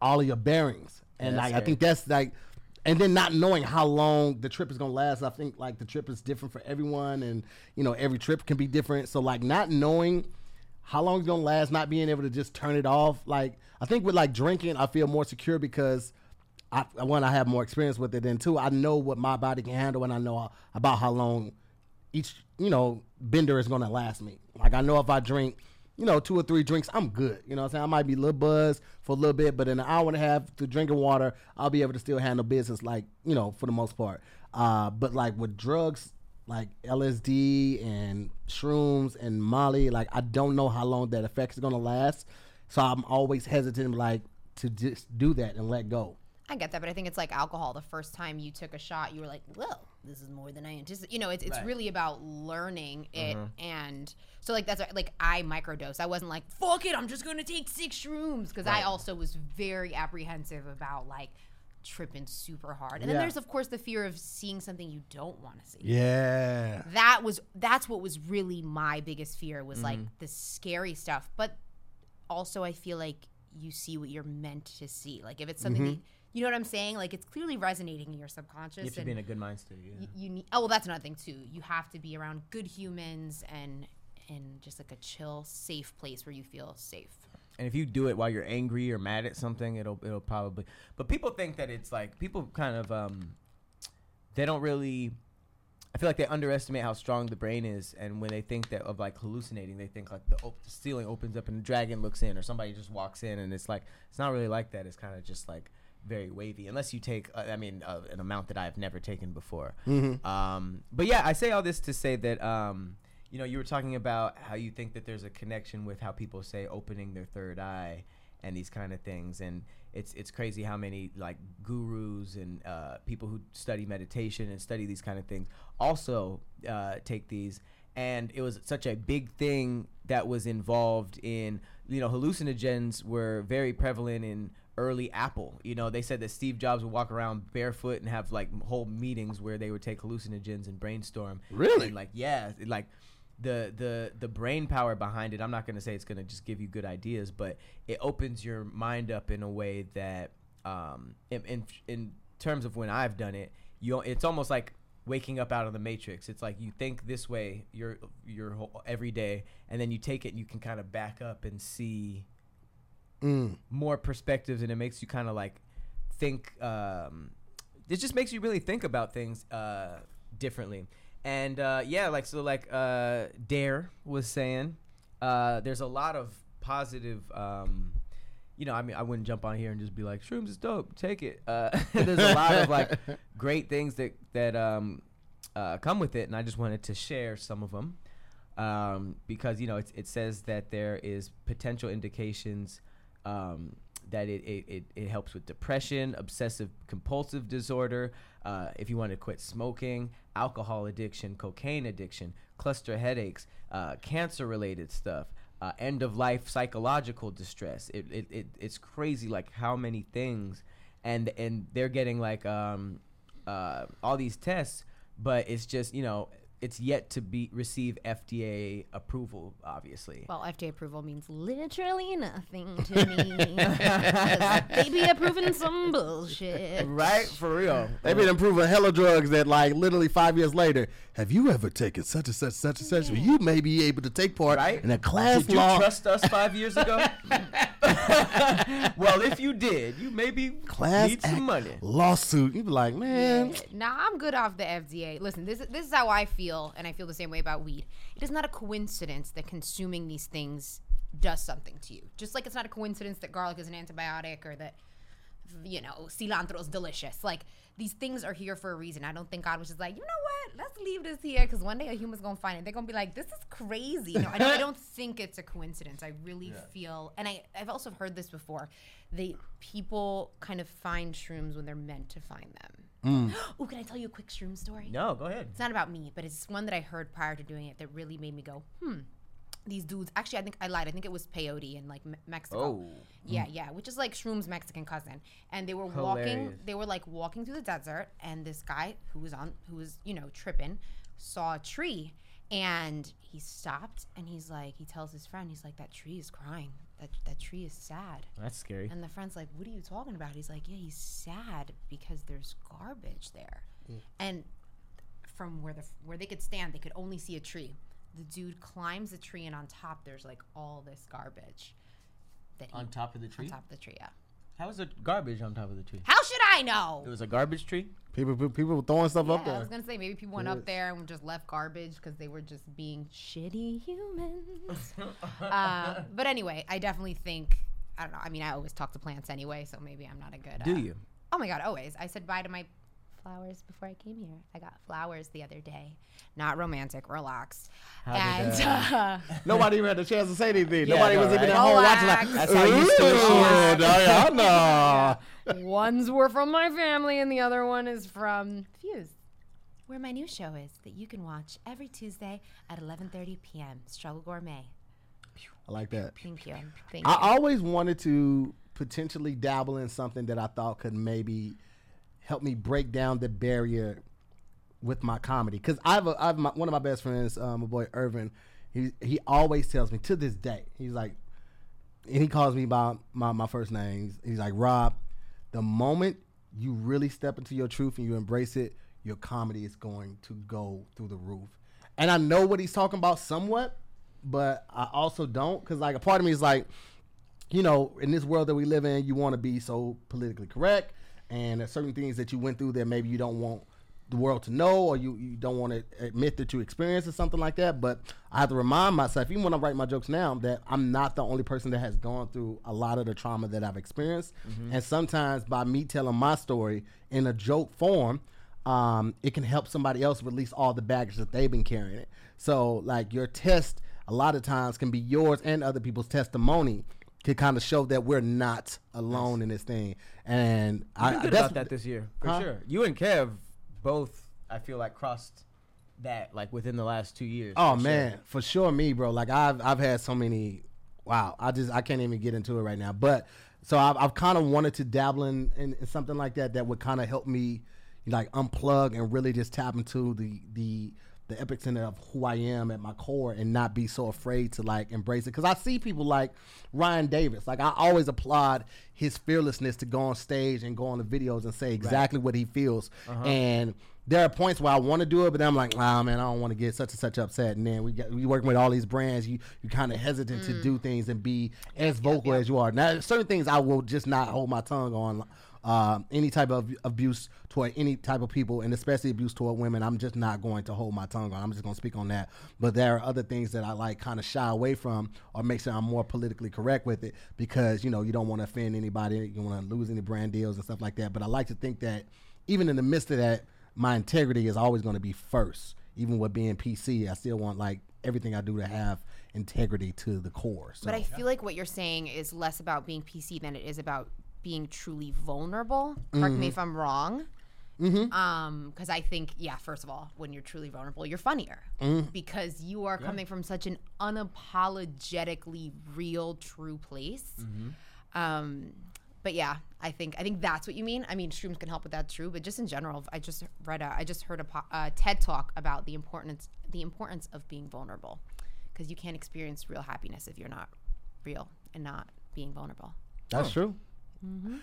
all of your bearings, and that's like I think that's like, and then not knowing how long the trip is gonna last. I think like the trip is different for everyone, and you know every trip can be different. So like not knowing how long it's gonna last, not being able to just turn it off. Like I think with like drinking, I feel more secure because. I, one, I have more experience with it, and two, I know what my body can handle, and I know about how long each you know bender is gonna last me. Like I know if I drink, you know, two or three drinks, I'm good. You know I'm saying? I might be a little buzzed for a little bit, but in an hour and a half to drinking water, I'll be able to still handle business like, you know, for the most part. Uh, but like with drugs like LSD and shrooms and Molly, like I don't know how long that effect is gonna last. So I'm always hesitant like to just do that and let go. I get that, but I think it's like alcohol. The first time you took a shot, you were like, "Well, this is more than I anticipated." You know, it's, it's Right. really about learning it, and so like that's like I microdose. I wasn't like, "Fuck it, I'm just gonna take six shrooms," because I also was very apprehensive about like tripping super hard. And then there's of course the fear of seeing something you don't want to see. Yeah. That was that's what was really my biggest fear was like Mm-hmm. the scary stuff, but also I feel like you see what you're meant to see. Like if it's something that, you know what I'm saying? Like it's clearly resonating in your subconscious. You have to be in a good mind state. Yeah. y- you need. Oh well, that's another thing too. You have to be around good humans and and just like a chill, safe place where you feel safe. And if you do it while you're angry or mad at something, it'll it'll probably. But people think that it's like people kind of um, they don't really. I feel like they underestimate how strong the brain is, and when they think that of like hallucinating, they think like the, op- the ceiling opens up and the dragon looks in, or somebody just walks in, and it's like it's not really like that. It's kind of just like very wavy, unless you take, uh, I mean, uh, an amount that I've never taken before. Um, but yeah, I say all this to say that um, you know you were talking about how you think that there's a connection with how people say opening their third eye and these kind of things and it's it's crazy how many like gurus and uh, people who study meditation and study these kind of things also uh, take these and it was such a big thing that was involved in you know hallucinogens were very prevalent in early apple you know they said that steve jobs would walk around barefoot and have like whole meetings where they would take hallucinogens and brainstorm Really? and like yeah like the the the brain power behind it i'm not going to say it's going to just give you good ideas but it opens your mind up in a way that um in, in in terms of when i've done it you it's almost like waking up out of the matrix. It's like you think this way your your whole, every day, and then you take it and you can kind of back up and see Mm. more perspectives, and it makes you kind of like think. Um, it just makes you really think about things uh, differently. And uh, yeah, like so, like uh, Dare was saying, uh, there's a lot of positive. Um, you know, I mean, I wouldn't jump on here and just be like, "Shrooms is dope, take it." Uh, there's a lot of like great things that that um, uh, come with it, and I just wanted to share some of them um, because you know it, it says that there is potential indications um, that it, it, it, helps with depression, obsessive compulsive disorder, uh, if you want to quit smoking, alcohol addiction, cocaine addiction, cluster headaches, uh, cancer related stuff. Uh, end of life psychological distress. It, it, it it's crazy like how many things, and and they're getting like um, uh, all these tests, but it's just you know it's yet to be receive FDA approval. Obviously, Well, FDA approval means literally nothing to me. they be approving some bullshit. right for real. They've been improving hella drugs that, like, literally five years later, have you ever taken such and such, such and such? Well, you may be able to take part Right? in a class Did you trust us five years ago? well, if you did, you maybe class need some money. lawsuit. You'd be like, man, Nah, I'm good off the FDA. Listen, this is this is how I feel, and I feel the same way about weed. It is not a coincidence that consuming these things does something to you. Just like it's not a coincidence that garlic is an antibiotic or that you know cilantro is delicious. Like these things are here for a reason. I don't think God was just like, you know what? Let's leave this here because one day a human's gonna find it. They're gonna be like, this is crazy. No, I don't, I don't think it's a coincidence. I really feel, and I I've also heard this before. They people kind of find shrooms when they're meant to find them. Oh, can I tell you a quick shroom story? No, go ahead. It's not about me, but it's one that I heard prior to doing it that really made me go, hmm. These dudes, actually, I think I lied. I think it was peyote in like Me- Mexico. Oh. Yeah, mm. yeah, which is like Shroom's Mexican cousin. And they were walking, they were like walking through the desert, and this guy who was on, who was, you know, tripping, saw a tree. And he stopped and he's like, he tells his friend, he's like, that tree is crying. That, that tree is sad. That's scary. And the friend's like, "What are you talking about?" He's like, "Yeah, he's sad because there's garbage there." Mm. And from where the where they could stand, they could only see a tree. The dude climbs the tree, and on top there's like all this garbage. That he, On top of the tree? on top of the tree, yeah. How was the garbage on top of the tree? How should I know? It was a garbage tree. people people were throwing stuff up there. I was gonna say maybe people went up there and just left garbage because they were just being shitty humans. uh, but anyway, I definitely think I don't know. I mean, I always talk to plants anyway, so maybe I'm not a good. Do uh, you? Oh my god, always. I said bye to my flowers before I came here. I got flowers the other day. Not romantic, relax. How and did, uh, Nobody even had a chance to say anything. Yeah, Nobody I know, was even right? at home watching like, That's how used to it she "Ooh, is." yeah, know. ones were from my family and the other one is from Fuse. Where my new show is that you can watch every Tuesday at 11:30 p.m. Struggle Gourmet. I like that. Thank you. Thank I you. always wanted to potentially dabble in something that I thought could maybe help me break down the barrier with my comedy. Because I have, a, I have my, one of my best friends, uh, my boy Irvin. He he always tells me to this day. He's like, and he calls me by my, my first name. He's, he's like, Rob, the moment you really step into your truth and you embrace it, your comedy is going to go through the roof. And I know what he's talking about somewhat, but I also don't because like a part of me is like, you know, in this world that we live in, you want to be so politically correct, and certain things that you went through that maybe you don't want the world to know, or you, you don't want to admit that you experienced or something like that. But I have to remind myself, even when I write my jokes now, that I'm not the only person that has gone through a lot of the trauma that I've experienced, and sometimes by me telling my story in a joke form, um, it can help somebody else release all the baggage that they've been carrying. So, like your test, a lot of times can be yours and other people's testimony can kind of show that we're not alone in this thing. And You I good about that this year for Huh? sure. You and Kev both, I feel like, crossed that like within the last two years. Oh for sure. man, for sure, me, bro. Like I've I've had so many. Wow, I just I can't even get into it right now. But so I've, I've kind of wanted to dabble in, in, in something like that that would kind of help me like unplug and really just tap into the the the epicenter of who I am at my core and not be so afraid to like embrace it. Because I see people like Ryan Davis. Like I always applaud his fearlessness to go on stage and go on the videos and say exactly what he feels. And there are points where I want to do it, but then I'm like, ah, man, I don't want to get such and such upset. And then we got we working with all these brands. You you kind of hesitant to do things and be as vocal as you are. Now, certain things I will just not hold my tongue on. Um, any type of abuse toward any type of people, and especially abuse toward women, I'm just not going to hold my tongue on. I'm just going to speak on that. But there are other things that I like kind of shy away from, or make sure I'm more politically correct with it, because you know you don't want to offend anybody, you want to lose any brand deals and stuff like that. But I like to think that even in the midst of that, my integrity is always going to be first. Even with being PC, I still want like everything I do to have integrity to the core. So But I feel like what you're saying is less about being PC than it is about being truly vulnerable. Correct me if I'm wrong. Um, because I think, yeah, first of all, when you're truly vulnerable, you're funnier because you are coming from such an unapologetically real, true place. Um, but yeah, I think I think that's what you mean. I mean, shrooms can help with that, true. But just in general, I just read a, I just heard a po- uh, TED talk about the importance the importance of being vulnerable because you can't experience real happiness if you're not real and not being vulnerable. That's true.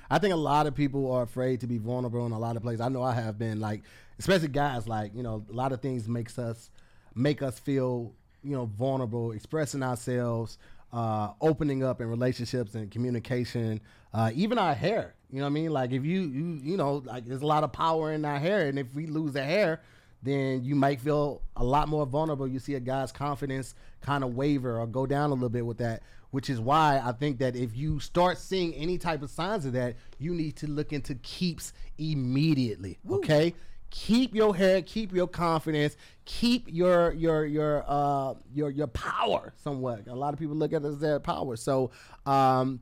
I think a lot of people are afraid to be vulnerable in a lot of places. I know I have been like, especially guys. Like you know, a lot of things makes us make us feel you know vulnerable, expressing ourselves, uh, opening up in relationships and communication. Uh, even our hair. You know what I mean? Like if you you you know like there's a lot of power in our hair, and if we lose the hair, then you might feel a lot more vulnerable. You see a guy's confidence kind of waver or go down a little bit with that, which is why I think that if you start seeing any type of signs of that, you need to look into keeps immediately. Okay? Keep your head, keep your confidence, keep your your your uh your your power somewhat. A lot of people look at it as their power. So um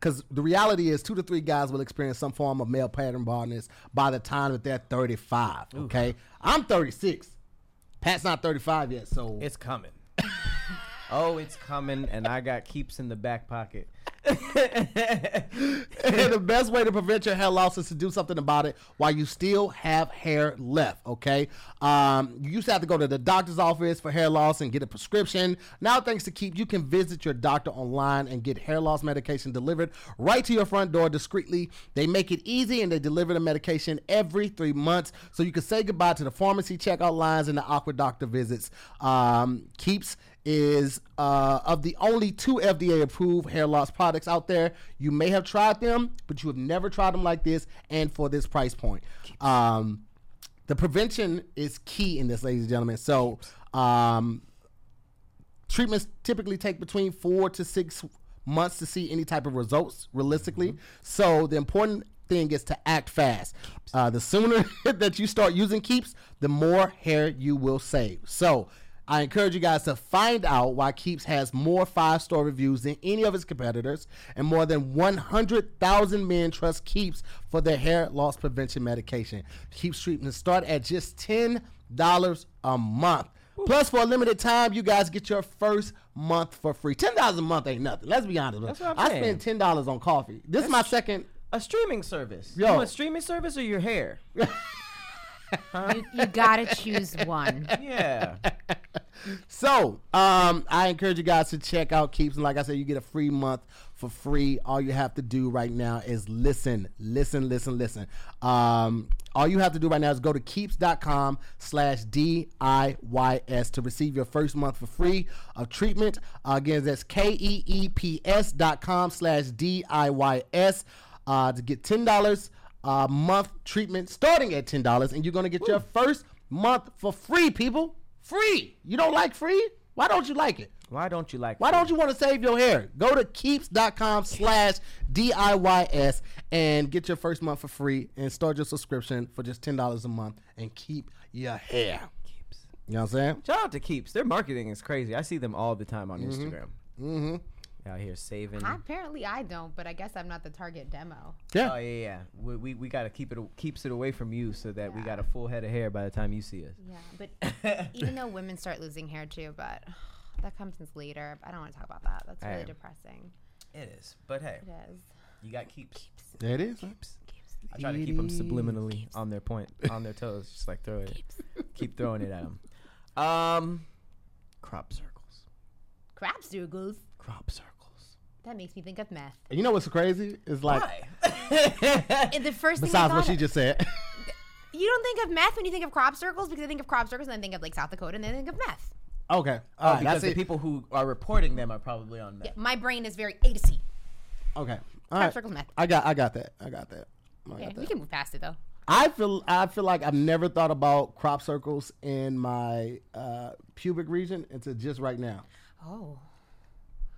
because the reality is two to three guys will experience some form of male pattern baldness by the time that they're 35 okay i'm 36 pat's not 35 yet so It's coming. oh, it's coming, and I got keeps in the back pocket. and the best way to prevent your hair loss is to do something about it while you still have hair left. Okay. Um, you used to have to go to the doctor's office for hair loss and get a prescription. Now, thanks to Keep, you can visit your doctor online and get hair loss medication delivered right to your front door discreetly. They make it easy and they deliver the medication every three months, so you can say goodbye to the pharmacy checkout lines and the awkward doctor visits. Um, Keeps is uh, of the only two FDA approved hair loss products out there. You may have tried them, but you have never tried them like this and for this price point. Um, the prevention is key in this, ladies and gentlemen. So, um, treatments typically take between four to six months to see any type of results realistically. So, the important thing is to act fast. Uh, the sooner that you start using Keeps, the more hair you will save. So, I encourage you guys to find out why Keeps has more five star reviews than any of its competitors, and more than 100,000 men trust Keeps for their hair loss prevention medication. Keeps treatments start at just $10 a month. Plus, for a limited time, you guys get your first month for free. $10 a month ain't nothing. Let's be honest. That's what I'm I saying. spend $10 on coffee. This is my second. A streaming service. Yo. You want a streaming service or your hair? You, you gotta choose one. Yeah. So, um, I encourage you guys to check out Keeps. And like I said, you get a free month for free. All you have to do right now is listen, listen, listen, listen. Um, all you have to do right now is go to keeps.com slash DIYS to receive your first month for free of treatment. Uh, again, that's E K-E-E-P-S dot com slash D-I-Y-S uh, to get $10 a month treatment starting at $10. And you're going to get your first month for free, people. Free. You don't like free? Why don't you like it? Why don't you like? Why don't you want to save your hair? Go to keeps.com slash DIYS and get your first month for free and start your subscription for just $10 a month and keep your hair. Keeps. You know what I'm saying? Shout out to Keeps. Their marketing is crazy. I see them all the time on Instagram. Mm-hmm. Out here saving. Apparently, I don't, but I guess I'm not the target demo. Yeah. Oh yeah, yeah. We we, we got to keep it keeps it away from you so that we got a full head of hair by the time you see us. Yeah, but even though women start losing hair too, but that comes since later. I don't want to talk about that. That's really Hey. depressing. It is, but hey, It is. you got Keeps. There it is. I try to keep them subliminally on their point, on their toes, just like throw it, keep throwing it at them. Um, crop circles. Crop circles. Crop circles. That makes me think of meth. You know what's crazy? It's like Why? And the first thing I besides what she of- just said. you don't think of meth when you think of crop circles because I think of crop circles and then think of like South Dakota and then think of meth. okay. Oh, All right. because That's the it. people who are reporting them are probably on meth. My brain is very A to C. Okay. All Crop right. circles meth. I got. I got that. I got that. I got Okay, that. we can move past it though. I feel I feel like I've never thought about crop circles in my uh, pubic region until just right now. Oh.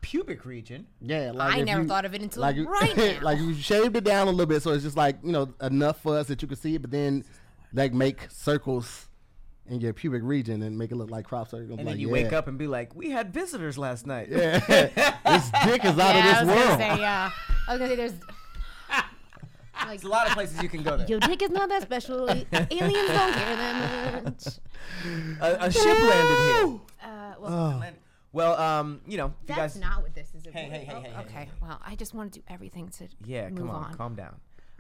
Pubic region. Yeah, like I never you- thought of it until like you, right now. like you shaved it down a little bit, so it's just like you know enough for us that you can see it, but then like make circles in your pubic region and make it look like crop circles. And like, then you yeah. wake up and be like, "We had visitors last night." Yeah, this dick is out yeah, I of was this gonna world. say yeah. I was gonna say there's like There's a lot of places you can go there. your dick is not that special. Aliens don't care that much. A, a ship landed here. Uh, well, Landed- Well, um, you know, if you that's guys. not what this is. Hey, about. hey, hey, Oh, hey, hey, Okay, well, I just want to do everything to Yeah, move come on, on. calm down.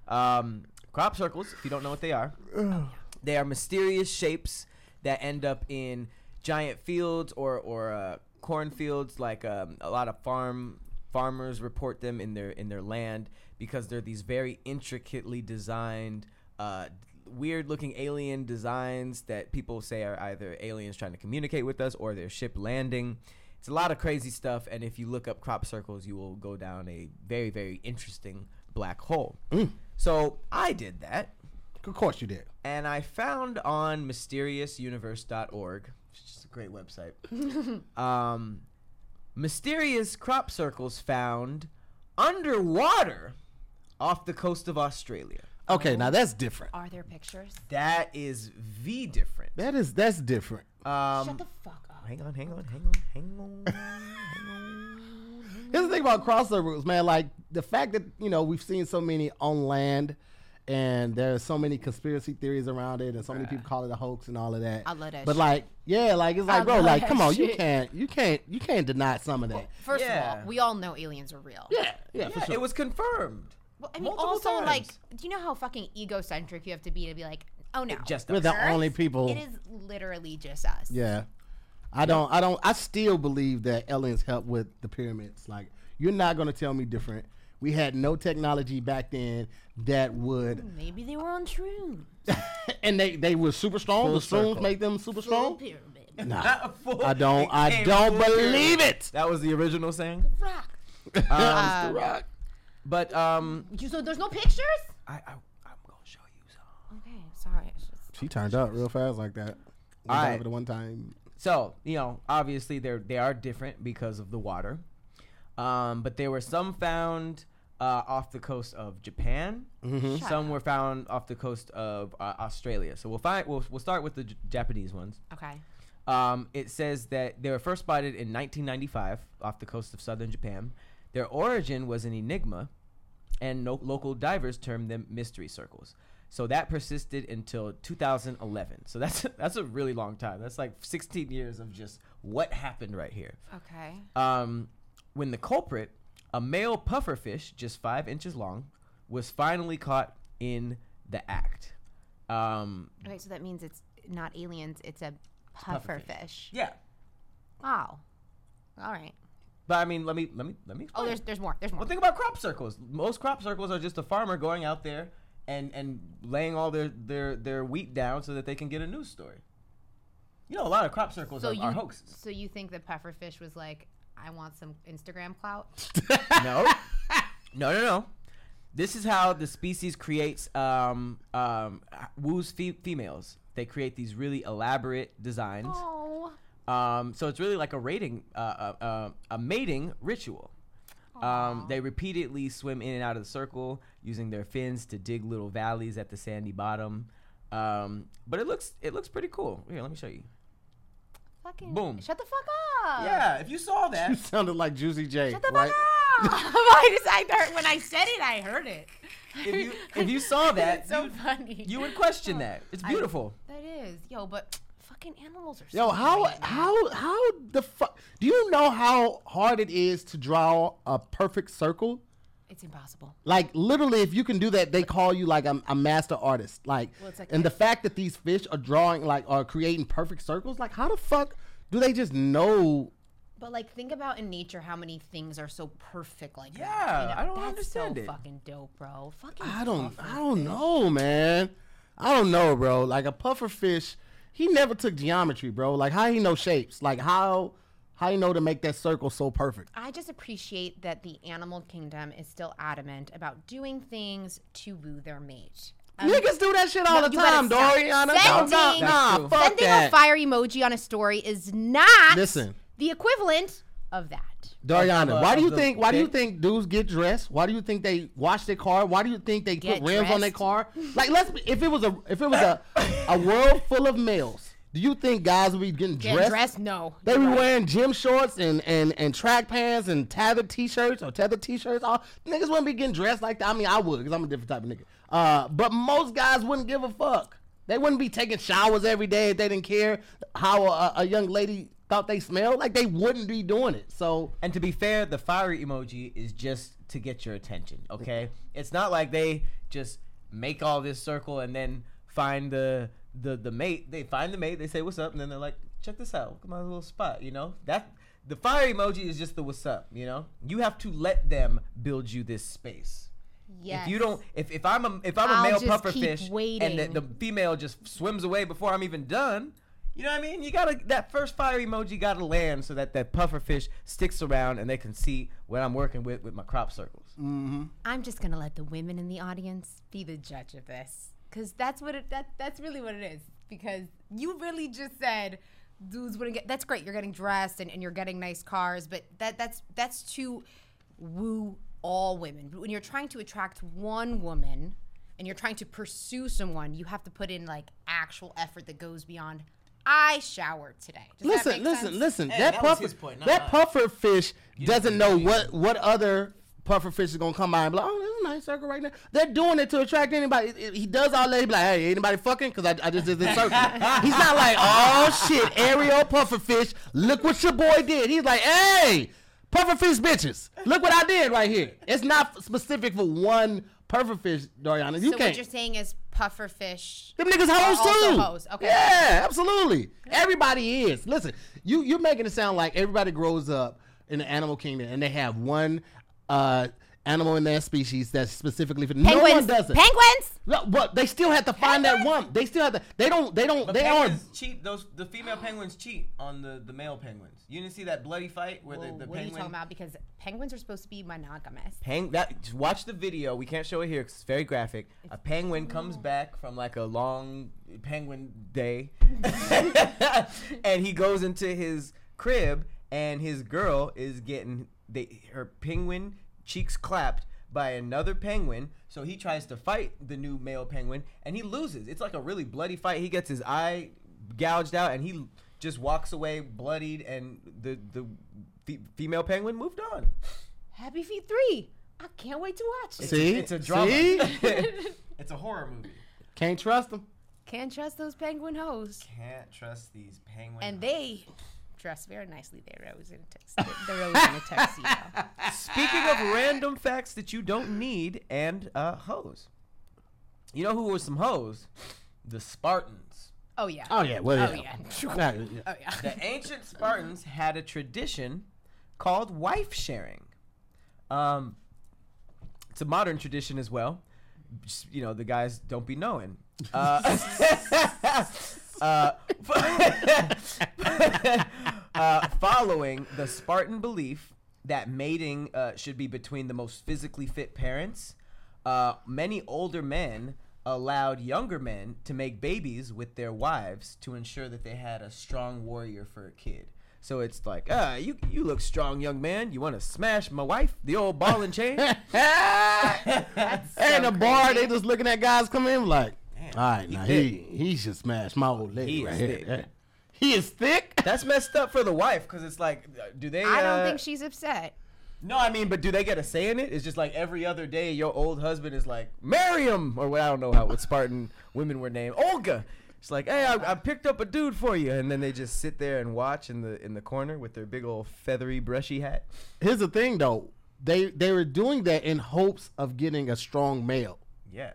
Um, crop circles, if you don't know what they are, they are mysterious shapes that end up in giant fields or or uh, cornfields. Like um, a lot of farm farmers report them in their in their land because they're these very intricately designed. Uh, Weird looking alien designs that people say are either aliens trying to communicate with us or their ship landing. It's a lot of crazy stuff, and if you look up crop circles, you will go down a very, very interesting black hole. So I did that, Of course you did. and I found on mysteriousuniverse.org, which is a great website, um, mysterious crop circles found underwater off the coast of Australia. Okay, now that's different. Are there pictures? That is V different. That is that's different. Um, Shut the fuck up. Hang on, hang on, hang on, hang on, hang on. Here's the thing about crop circles, man. Like the fact that you know we've seen so many on land, and there's so many conspiracy theories around it, and so many people call it a hoax and all of that. I love that But shit. like, yeah, like it's like, I bro, like, come on, you can't, you can't, you can't deny some of that. First Yeah. of all, we all know aliens are real. Yeah, yeah, for sure. it was confirmed. Well, I mean, Multiple also, like, do you know how fucking egocentric you have to be to be like, oh no, Just We're us. the Earth, only people. It is literally just us. Yeah. I don't I don't I still believe that aliens helped with the pyramids. Like you're not gonna tell me different. We had no technology back then that would Maybe they were on shrooms. and they, they were super strong. Full the shrooms circle. make them super strong. pyramid. Nah. Full- I don't I don't believe pyramid. it. That was the original saying. The Rock. Mr. Uh, Rock. But um, You, so there's no pictures? I, I I'm gonna show you some. Okay, sorry. She turned up real fast like that. One All time right. for the one time. So you know, obviously they're they are different because of the water. Um, but there were some found uh, off the coast of Japan. Mm-hmm. Some were found off the coast of uh, Australia. So we'll find we'll, we'll start with the J- Japanese ones. okay. Um, it says that they were first spotted in 1995 off the coast of southern Japan. Their origin was an enigma, and no- local divers termed them mystery circles. So that persisted until 2011. So that's that's a really long time. That's like 16 years of just what happened right here. Okay. Um, when the culprit, a male pufferfish just five inches long, was finally caught in the act. Um, Okay, so that means it's not aliens, it's a pufferfish. pufferfish. yeah, Wow. All right. but I mean, let me let me let me. Oh, there's there's more. There's more. Well, think about crop circles. Most crop circles are just a farmer going out there and and laying all their their their wheat down so that they can get a news story. You know, a lot of crop circles so are, you are hoaxes. so you think the pufferfish was like, I want some Instagram clout? no, no, no, no. This is how the species creates um um woos fe- females. They create these really elaborate designs. Oh. Um, so it's really like a rating, uh, uh, uh, a mating ritual. Um, they repeatedly swim in and out of the circle using their fins to dig little valleys at the sandy bottom. Um, but it looks it looks pretty cool. Here, let me show you. Fucking Boom. Shut the fuck up. Yeah, if you saw that, You sounded like Juicy J. Shut the right? fuck up. I just I heard when I said it, I heard it. if you if you saw that, it's so you, funny. you would question that. It's I- beautiful. That is, yo, but fucking animals are. Yo, so how great, man. how how the fuck? Do you know how hard it is to draw a perfect circle? It's impossible. Like literally, if you can do that, they call you like a, a master artist. Like, Well, like and the fact that these fish are drawing like are creating perfect circles. Like, how the fuck do they just know? But like, think about in nature how many things are so perfect like that. Yeah, I don't that's understand so it. fucking dope, bro. Fucking. I don't. I don't fish. know, man. I don't know, bro. Like a puffer fish, he never took geometry, bro. Like how he know shapes? Like how how he know to make that circle so perfect? I just appreciate that the animal kingdom is still adamant about doing things to woo their mate. Um, Niggas do that shit all no, the time. Doriana. Sending- nah, fuck Sending that. a fire emoji on a story is not Listen. the equivalent of that. Doriana, Of, why do you think? Why do you think dudes get dressed? Why do you think they wash their car? Why do you think they Get put rims on their car? Like, let's. Be, if it was a if it was a a world full of males, do you think guys would be getting Get dressed? dressed? No. They You're be right. wearing gym shorts and, and, and track pants and tethered t-shirts or tethered t-shirts. All niggas wouldn't be getting dressed like that. I mean, I would because I'm a different type of nigga. Uh, but most guys wouldn't give a fuck. They wouldn't be taking showers every day if they didn't care how a, a young lady thought they smelled. Like they wouldn't be doing it. So And to be fair, the fiery emoji is just to get your attention, okay? It's not like they just make all this circle and then find the the the mate. They find the mate, they say what's up, and then they're like, check this out. Look at my little spot, you know? That the fire emoji is just the what's up, you know? You have to let them build you this space. Yes. If you don't, if, if I'm a if I'm a I'll male just puffer keep fish and the, the female just swims away before I'm even done, you know what I mean? You gotta that first fire emoji gotta land so that that puffer fish sticks around and they can see what I'm working with with my crop circles. Mm-hmm. I'm just gonna let the women in the audience be the judge of this, because that's what it that that's really what it is. Because you really just said dudes wouldn't get. That's great. You're getting dressed and, and you're getting nice cars, but that that's that's to woo all women. But when you're trying to attract one woman and you're trying to pursue someone, you have to put in like actual effort that goes beyond. I showered today. Does that listen, make listen, sense? listen. Hey, that that puffer, point, that mine. puffer fish doesn't know what what other puffer fish is gonna come by and be like, oh, there's a nice circle right now. They're doing it to attract anybody. He- He does all that. He be like, hey, anybody fucking? Because I, I just did this circle. He's not like, oh shit, Ariel puffer fish. Look what your boy did. He's like, hey, puffer fish bitches. Look what I did right here. It's not specific for one puffer fish, Doriana. You so can't. what you're saying is puffer fish. Them niggas hoes too. hoes, okay. Yeah, absolutely. Everybody is. Listen, you you're making it sound like everybody grows up in the animal kingdom and they have one uh animal in their species that's specifically for no one Penguins. does it. Penguins. No, but they still have to find that one. They still have to. They don't. They don't. But they aren't. cheat. Those the female penguins cheat on the the male penguins. You didn't see that bloody fight where Well, the, the what are you talking about? Because penguins are supposed to be monogamous. Peng that just watch the video. We can't show it here because it's very graphic. A penguin comes back from like a long penguin day, and he goes into his crib, and his girl is getting they her penguin cheeks clapped by another penguin. So he tries to fight the new male penguin, and he loses. It's like a really bloody fight. He gets his eye gouged out, and he just walks away bloodied, and the the fe- female penguin moved on. Happy Feet 3. I can't wait to watch it. See? It's a drama. See? it's a horror movie. Can't trust them. Can't trust those penguin hoes. Can't trust these penguins. And they dress very nicely. They're always in a tux. They're always in a tuxedo. Speaking of random facts that you don't need and uh, hoes. You know who were some hoes? The Spartans. Oh yeah. Oh yeah. Well, Oh yeah. Oh yeah. The ancient Spartans had a tradition called wife sharing. Um, it's a modern tradition as well. Just, you know, the guys don't be knowing. Uh, uh, uh, following the Spartan belief that mating uh, should be between the most physically fit parents, uh, many older men allowed younger men to make babies with their wives to ensure that they had a strong warrior for a kid. So it's like, ah, you you look strong, young man. You want to smash my wife, the old ball and chain? and the bar, they just looking at guys come in like, Damn, all right, he now thick. he he should smash my old lady He right is here. thick. He is thick. That's messed up for the wife because it's like, uh, do they? I don't uh, think she's upset. No, I mean, but do they get a say in it? It's just like every other day, your old husband is like, marry him, or what? I don't know how what Spartan women were named. Olga. It's like, hey, I, I picked up a dude for you, and then they just sit there and watch in the in the corner with their big old feathery brushy hat. Here's the thing though. they they were doing that in hopes of getting a strong male. Yeah.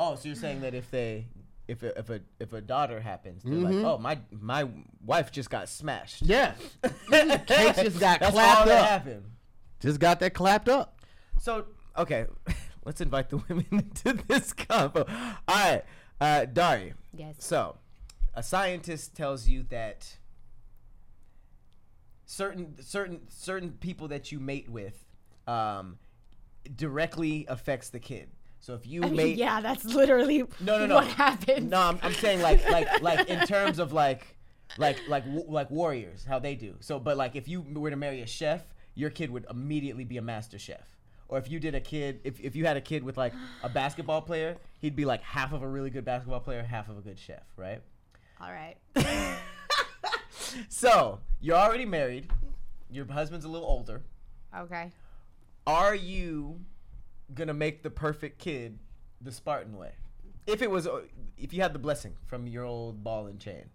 Oh, so you're saying that if they if a, if a if a daughter happens, they're like, oh my my wife just got smashed. Yeah, Cake just got That's clapped all that up. happened. just got that clapped up. So okay, let's invite the women into this combo. All right, uh, Dari. Yes. So, a scientist tells you that certain certain certain people that you mate with um, directly affects the kid. So if you I mean, mate, yeah, that's literally no, no, no, what happened. No, I'm, I'm saying like like like in terms of like like like w- like warriors, how they do. So, but like if you were to marry a chef, your kid would immediately be a master chef. Or if you did a kid, if, if you had a kid with like a basketball player, he'd be like half of a really good basketball player, half of a good chef, right? All right. So you're already married. Your husband's a little older. Okay. Are you gonna make the perfect kid the Spartan way? If it was, uh, if you had the blessing from your old ball and chain.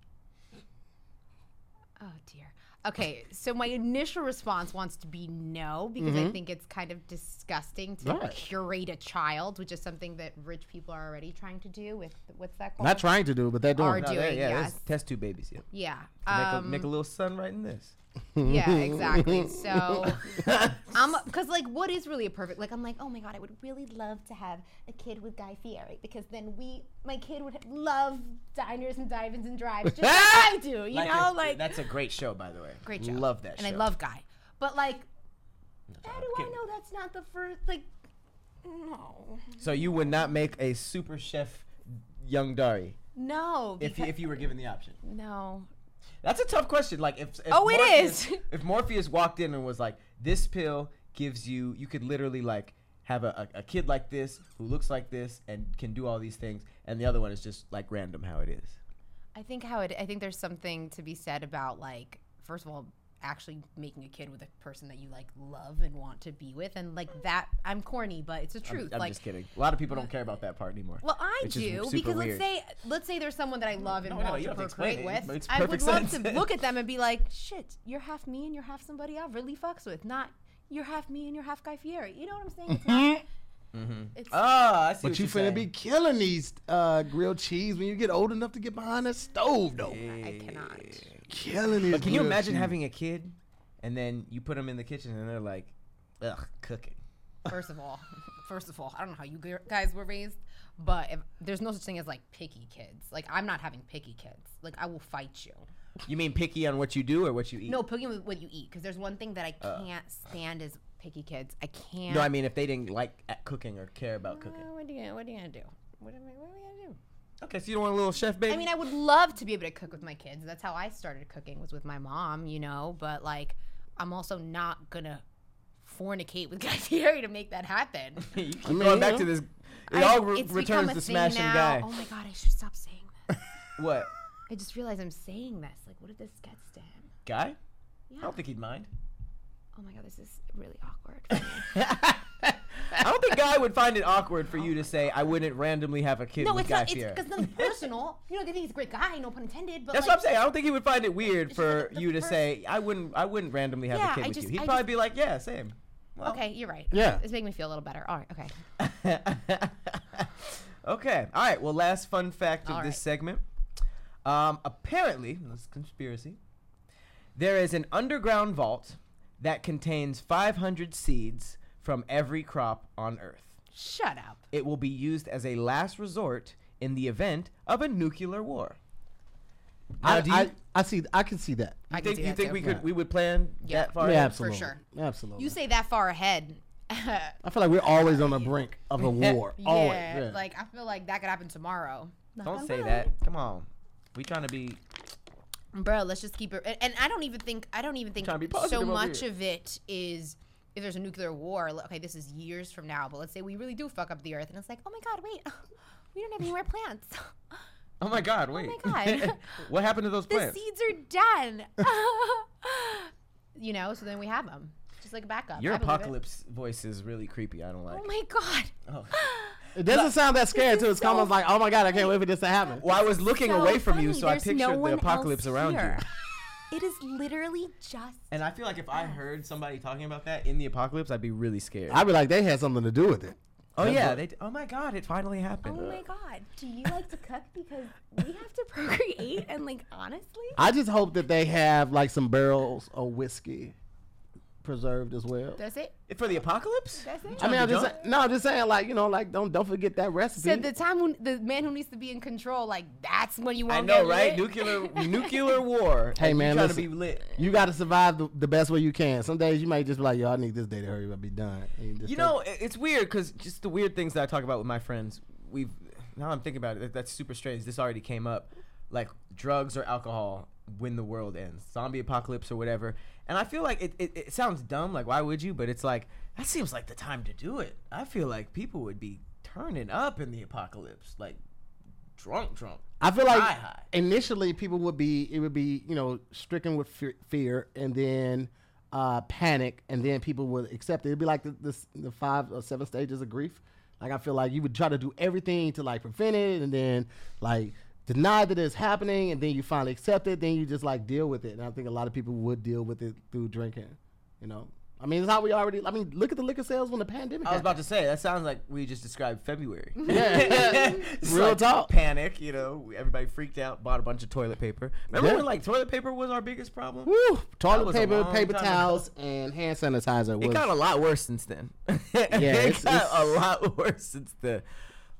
Oh dear. Okay, so my initial response wants to be no because I think it's kind of disgusting to Right. curate a child, which is something that rich people are already trying to do with what's that called? Not trying to do, but they're doing. Are. No, doing, yeah, yes. test tube babies. Yeah. yeah. Make, a, Um, make a little son right in this. Yeah, exactly. So, I'm because like, what is really a perfect? Like, I'm like, oh my god, I would really love to have a kid with Guy Fieri because then we, my kid would love diners and dive-ins and drives just like I do. You know, a- like that's a great show, by the way. great show. Love that and show. I love Guy, but like, how do I know that's not the first? Like, no, So you would not make a super chef young Dari no, if you, because- if you were given the option. no. That's a tough question. Like if, if Oh, it Morpheus, is. If Morpheus walked in and was like, "This pill gives you," you could literally like have a, a, a kid like this who looks like this and can do all these things, and the other one is just like random how it is. I think how it. I think there's something to be said about like, first of all, actually making a kid with a person that you like love and want to be with, and like that. I'm corny, but it's the I'm, truth. I'm like, just kidding. A lot of people don't care about that part anymore. well, I Which do because weird. let's say let's say there's someone that I love and No, no, want you to don't have to explain procreate it. It with. makes I would perfect love to look at them and be like, shit, you're half me and you're half somebody I really fucks with. Not you're half me and you're half Guy Fieri. You know what I'm saying? It's not. It's, Ah, I see. But what you you're finna saying. be killing these uh, grilled cheese when you get old enough to get behind that stove, though. I cannot. Killing these. But can you imagine cheese. having a kid, and then you put them in the kitchen and they're like, ugh, cooking. First of all, first of all, I don't know how you guys were raised, but if, there's no such thing as like picky kids. Like I'm not having picky kids. Like I will fight you. You mean picky on what you do or what you eat? No, picky with what you eat. Because there's one thing that I can't stand is picky kids. I can't. No, I mean if they didn't like cooking or care about cooking. Uh, what are you what are you gonna do? What am I, what are we gonna do? Okay, so you don't want a little chef baby? I mean, I would love to be able to cook with my kids. That's how I started cooking was with my mom, you know. But like, I'm also not gonna fornicate with Guy Fieri to make that happen. you keep mean, going back to this. It I- all re- returns to thing smashing now. guy. Oh my god, I should stop saying that. What I just realized I'm saying this. Like, what if this gets to him? guy? Yeah. I don't think he'd mind. Oh my god, this is really awkward. For me. I don't think Guy would find it awkward for you to say I wouldn't randomly have a kid no, with it's Guy not. It's Fieri. because nothing personal. You know, they think he's a great guy. No pun intended. But That's like, what I'm saying. I don't think he would find it weird for just the- you to pers- say I wouldn't. I wouldn't randomly have Yeah, a kid I with just- you. He'd I probably just- be like, yeah, same. Well, Okay, you're right. Yeah. it's making me feel a little better. All right, okay. okay. All right. Well, last fun fact of All this right. segment. Um, apparently, this is conspiracy. There is an underground vault that contains 500 seeds from every crop on Earth. Shut up. It will be used as a last resort in the event of a nuclear war. Now, I, do you, I, I see. I can see that. I you can think you that think we could Yeah. we would plan Yeah. that far? yeah, ahead? absolutely. sure. Absolutely. You say that far ahead. I feel like we're always on the brink of a war. yeah, always. Yeah. like I feel like that could happen tomorrow. Knock Don't say wood. that. Come on. We trying to be bro let's just keep it and- and i don't even think i don't even think Trying to be so positive over much here. of it is if there's a nuclear war okay this is years from now but let's say we really do fuck up the earth and it's like oh my god wait we don't have any more plants Oh my God! Wait. Oh my god. what happened to those the plants? The seeds are done you know so then we have them just like a backup Your I it. apocalypse voice is really creepy. I don't like. oh my god Oh. it doesn't sound that scary is too. It's so almost like, oh my god, I can't wait for this to happen. Well, I was looking So away from you, funny. so I pictured no the apocalypse around here. It is literally just. And I feel like if I heard somebody talking about that in the apocalypse, I'd be really scared. I'd be like, they had something to do with it. oh That's yeah, what- they. d- Oh my god, it finally happened. Oh my god. Do you like to cook? Because we have to procreate and like honestly. I just hope that they have like some barrels of whiskey preserved as well. That's it. For the apocalypse? That's it. I mean, I'm just saying, no, I'm just saying, like you know, like don't don't forget that recipe. So the time when the man who needs to be in control, like that's when you want. I know, right? Nuclear nuclear war. Hey, and you man, listen, to be lit. you got to survive the, the best way you can. Some days you might just be like, yo, I need this day to hurry up, and be done. And just You know, i- it's weird because just the weird things that I talk about with my friends. We've now I'm thinking about it. that- That's super strange. This already came up, like drugs or alcohol when the world ends, zombie apocalypse or whatever. And I feel like it, it, it sounds dumb. Like why would you? But it's like that seems like the time to do it. I feel like people would be turning up in the apocalypse, like drunk, drunk. I feel like high, high. initially people would be it would be you know stricken with fe- fear and then uh, panic and then people would accept it. It'd be like the, the the five or seven stages of grief. Like I feel like you would try to do everything to like prevent it and then like deny that it's happening and then you finally accept it. Then you just like deal with it. And I think a lot of people would deal with it through drinking. You know. I mean, it's how we already. I mean, look at the liquor sales when the pandemic. I was happened. about to say that sounds like we just described February. Yeah. Real like talk. Panic, you know, everybody freaked out, bought a bunch of toilet paper. Remember Yeah. when like toilet paper was our biggest problem? Woo! Toilet paper, paper towels, and hand sanitizer. Was, It got a lot worse since then. Yeah, it it's- got it's- a lot worse since then.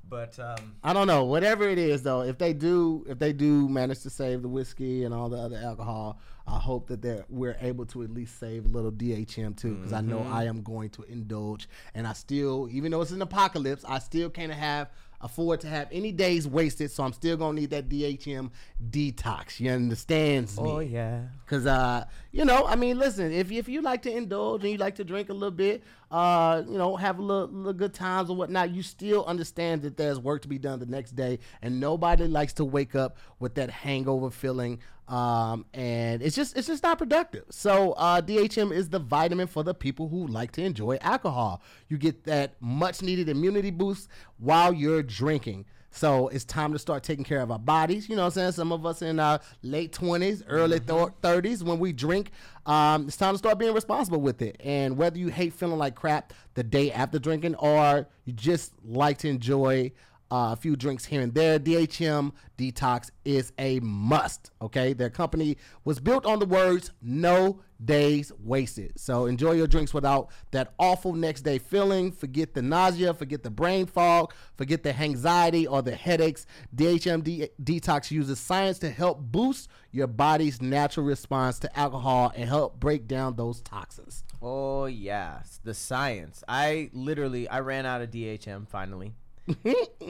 But um, I don't know. Whatever it is, though, if they do, if they do manage to save the whiskey and all the other alcohol, I hope that they're we're able to at least save a little DHM too, because I know Mm-hmm. I am going to indulge, and I still, even though it's an apocalypse, I still can't have afford to have any days wasted, so I'm still gonna need that DHM detox. You understands me? oh yeah, Cause uh, you know, I mean, listen, if if you like to indulge and you like to drink a little bit, uh, you know, have a little, little good times or whatnot, you still understand that there's work to be done the next day, and nobody likes to wake up with that hangover feeling. Um, and it's just it's just not productive. So uh, DHM is the vitamin for the people who like to enjoy alcohol. You get that much needed immunity boost while you're drinking. So it's time to start taking care of our bodies. You know what I'm saying? Some of us in our late 20s, early thir- 30s, when we drink, um, it's time to start being responsible with it. And whether you hate feeling like crap the day after drinking or you just like to enjoy uh, a few drinks here and there, DHM Detox is a must. Okay, their company was built on the words "No days wasted." So enjoy your drinks without that awful next day feeling. Forget the nausea, forget the brain fog, forget the anxiety or the headaches. DHM D- Detox uses science to help boost your body's natural response to alcohol and help break down those toxins. oh yeah, s- the science. I literally I ran out of DHM finally.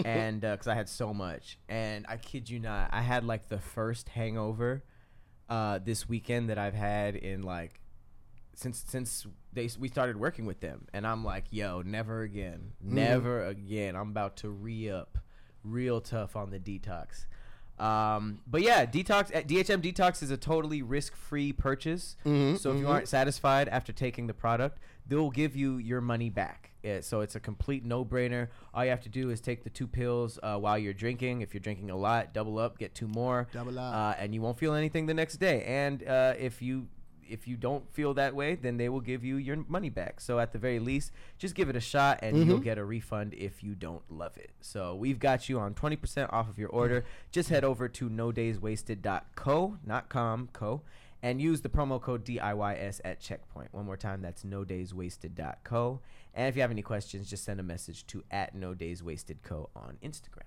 and uh, because I had so much, and I kid you not, I had like the first hangover uh, this weekend that I've had in like since since they we started working with them, and I'm like, yo, never again, never again. I'm about to re up, real tough on the detox. Um, but yeah, detox at DHM detox is a totally risk free purchase. so if you aren't satisfied after taking the product, they'll give you your money back. Yeah, so it's a complete no brainer. All you have to do is take the two pills uh, while you're drinking. If you're drinking a lot, double up, get two more, Double up. uh, and you won't feel anything the next day. And uh, if you if you don't feel that way, then they will give you your money back. So at the very least, just give it a shot, and you'll get a refund if you don't love it. So we've got you on twenty percent off of your order. Just head over to no days wasted.co, not com, co. And use the promo code DIYS at checkpoint. One more time, that's no days wasted.co. And if you have any questions, just send a message to at no days wasted co on Instagram.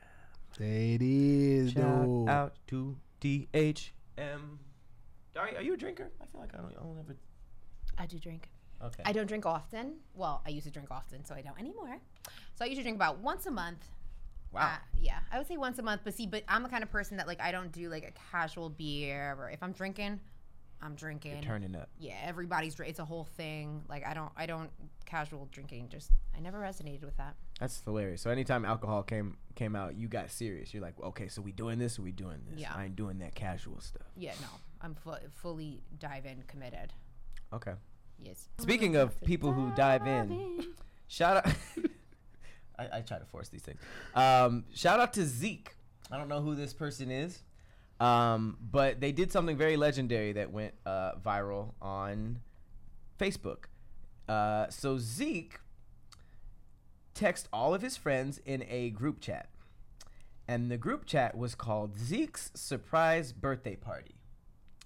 There It is, Shout though. out to DHM. Dari, are you a drinker? I feel like I don't, I don't ever. I do drink. Okay. I don't drink often. Well, I used to drink often, so I don't anymore. So I usually drink about once a month. wow. Uh, yeah, I would say once a month. But see, but I'm the kind of person that like I don't do like a casual beer or if I'm drinking, I'm drinking. Turning up. Yeah, everybody's. It's a whole thing. Like I don't, I don't casual drinking. Just I never resonated with that. That's hilarious. So anytime alcohol came came out, you got serious. You're like, okay, so we doing this or we doing this? Yeah. I ain't doing that casual stuff. Yeah, no, I'm fu- fully dive in, committed. Okay. Yes. Speaking of people who dive in, shout out. I, I try to force these things. Um, shout out to Zeke. I don't know who this person is. Um, but they did something very legendary that went uh, viral on Facebook. Uh, so Zeke text all of his friends in a group chat, and the group chat was called Zeke's surprise birthday party.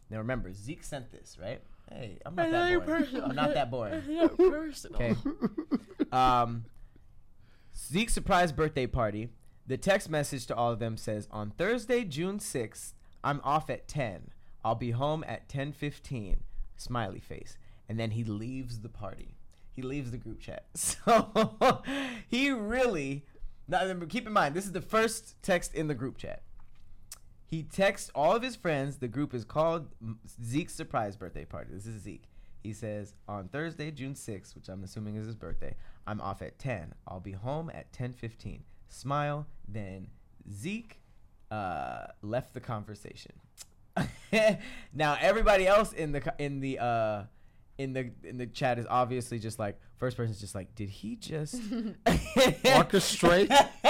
Now remember, Zeke sent this, right? Hey, I'm not that boring. I'm not that boring. Okay. Um, Zeke's surprise birthday party. The text message to all of them says, "On Thursday, June 6th, I'm off at 10. I'll be home at 10:15." Smiley face. And then he leaves the party. He leaves the group chat. So he really now keep in mind this is the first text in the group chat. He texts all of his friends. The group is called Zeke's surprise birthday party. This is Zeke. He says, on Thursday, June 6th, which I'm assuming is his birthday, I'm off at 10. I'll be home at 10:15. Smile. Then Zeke uh, left the conversation. now everybody else in the in the uh, in the in the chat is obviously just like first person's just like, did he just Orchestrate?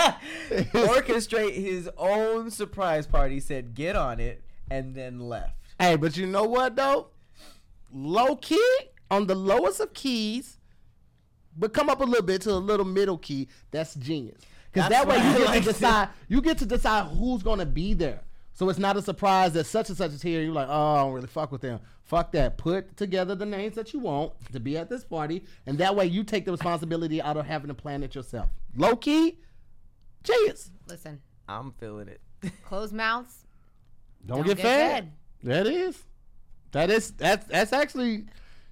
orchestrate his own surprise party? Said get on it, and then left. Hey, but you know what though? Low key on the lowest of keys, but come up a little bit to a little middle key. That's genius. Because that way you get like to to- decide. You get to decide who's gonna be there. So it's not a surprise that such and such is here. You're like, oh, I don't really fuck with them. Fuck that. Put together the names that you want to be at this party, and that way you take the responsibility out of having to plan it yourself. Low key, cheers. Listen, I'm feeling it. closed mouths. Don't, Don't get, get fed. fed. That is. That is that's that's actually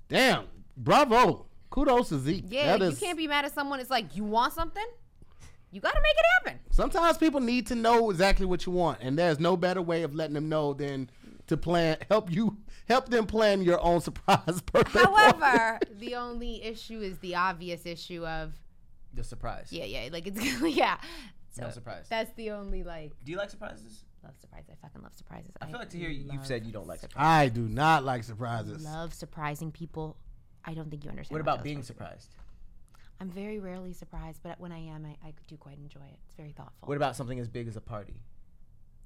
damn. Bravo. Kudos to Zeke. Yeah, That you is- can't be mad at someone. It's like you want something, you got to make it happen. Sometimes people need to know exactly what you want, and there's no better way of letting them know than to plan help you help them plan your own surprise birthday. However, the only issue is the obvious issue of The surprise. yeah, yeah, like it's yeah. So No surprise. That's the only like Do you like surprises? love surprises. I fucking love surprises. I feel like to hear you- you've said you don't like surprises. I do not like surprises. Love surprising people. I don't think you understand. What about being work. surprised? I'm very rarely surprised, but when I am, I, I do quite enjoy it. It's very thoughtful. What about something as big as a party?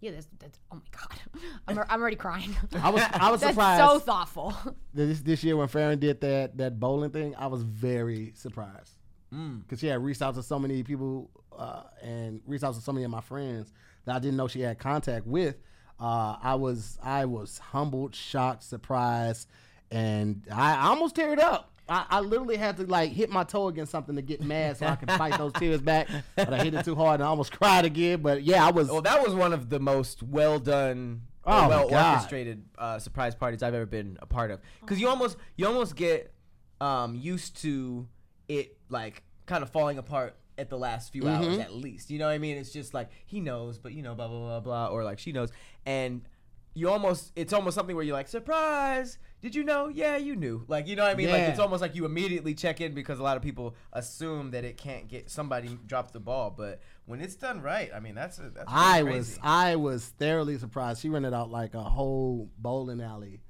yeah, that's, that's oh my god, I'm, I'm already crying. I was I was that's surprised so thoughtful. this this year when Farron did that that bowling thing. I was very surprised Mm. because she had reached out to so many people uh, and reached out to so many of my friends that I didn't know she had contact with. Uh, I was I was humbled, shocked, surprised, and I, I almost teared up. I, I literally had to like hit my toe against something to get mad so I could fight those tears back. But I hit it too hard and I almost cried again. But yeah, I was. Well, that was one of the most well done, Oh well orchestrated uh, surprise parties I've ever been a part of. Because you almost you almost get um, used to it like kind of falling apart at the last few hours Mm-hmm. at least. You know what I mean? It's just like he knows, but you know, blah blah blah blah, or like she knows, and you almost it's almost something where you're like surprise. Did you know? Yeah, you knew. Like you know what I mean? Like it's almost like you immediately check in because a lot of people assume that it can't get somebody dropped the ball, but when it's done right, I mean that's a, that's I pretty was crazy. I was thoroughly surprised. She rented out like a whole bowling alley,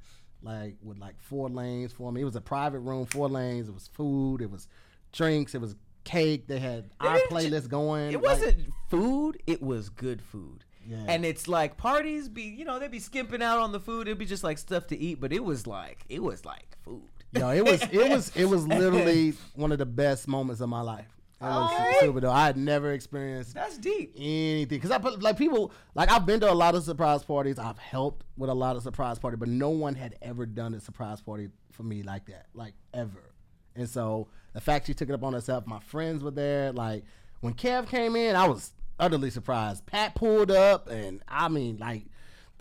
like with like four lanes for me. It was a private room, four lanes. It was food. It was drinks. It was cake. They had our playlist going. It like- wasn't food. It was good food. Yeah. And it's like parties be, you know, they'd be skimping out on the food. It'd be just like stuff to eat, but it was like, it was like food. Yo, it was it was it was literally one of the best moments of my life. It was Okay. super dope. I had never experienced That's deep. anything because I put like people like I've been to a lot of surprise parties. I've helped with a lot of surprise parties, but no one had ever done a surprise party for me like that, like ever. And so the fact she took it up on herself, my friends were there. Like when Kev came in, I was utterly surprised. Pat pulled up, and I mean, like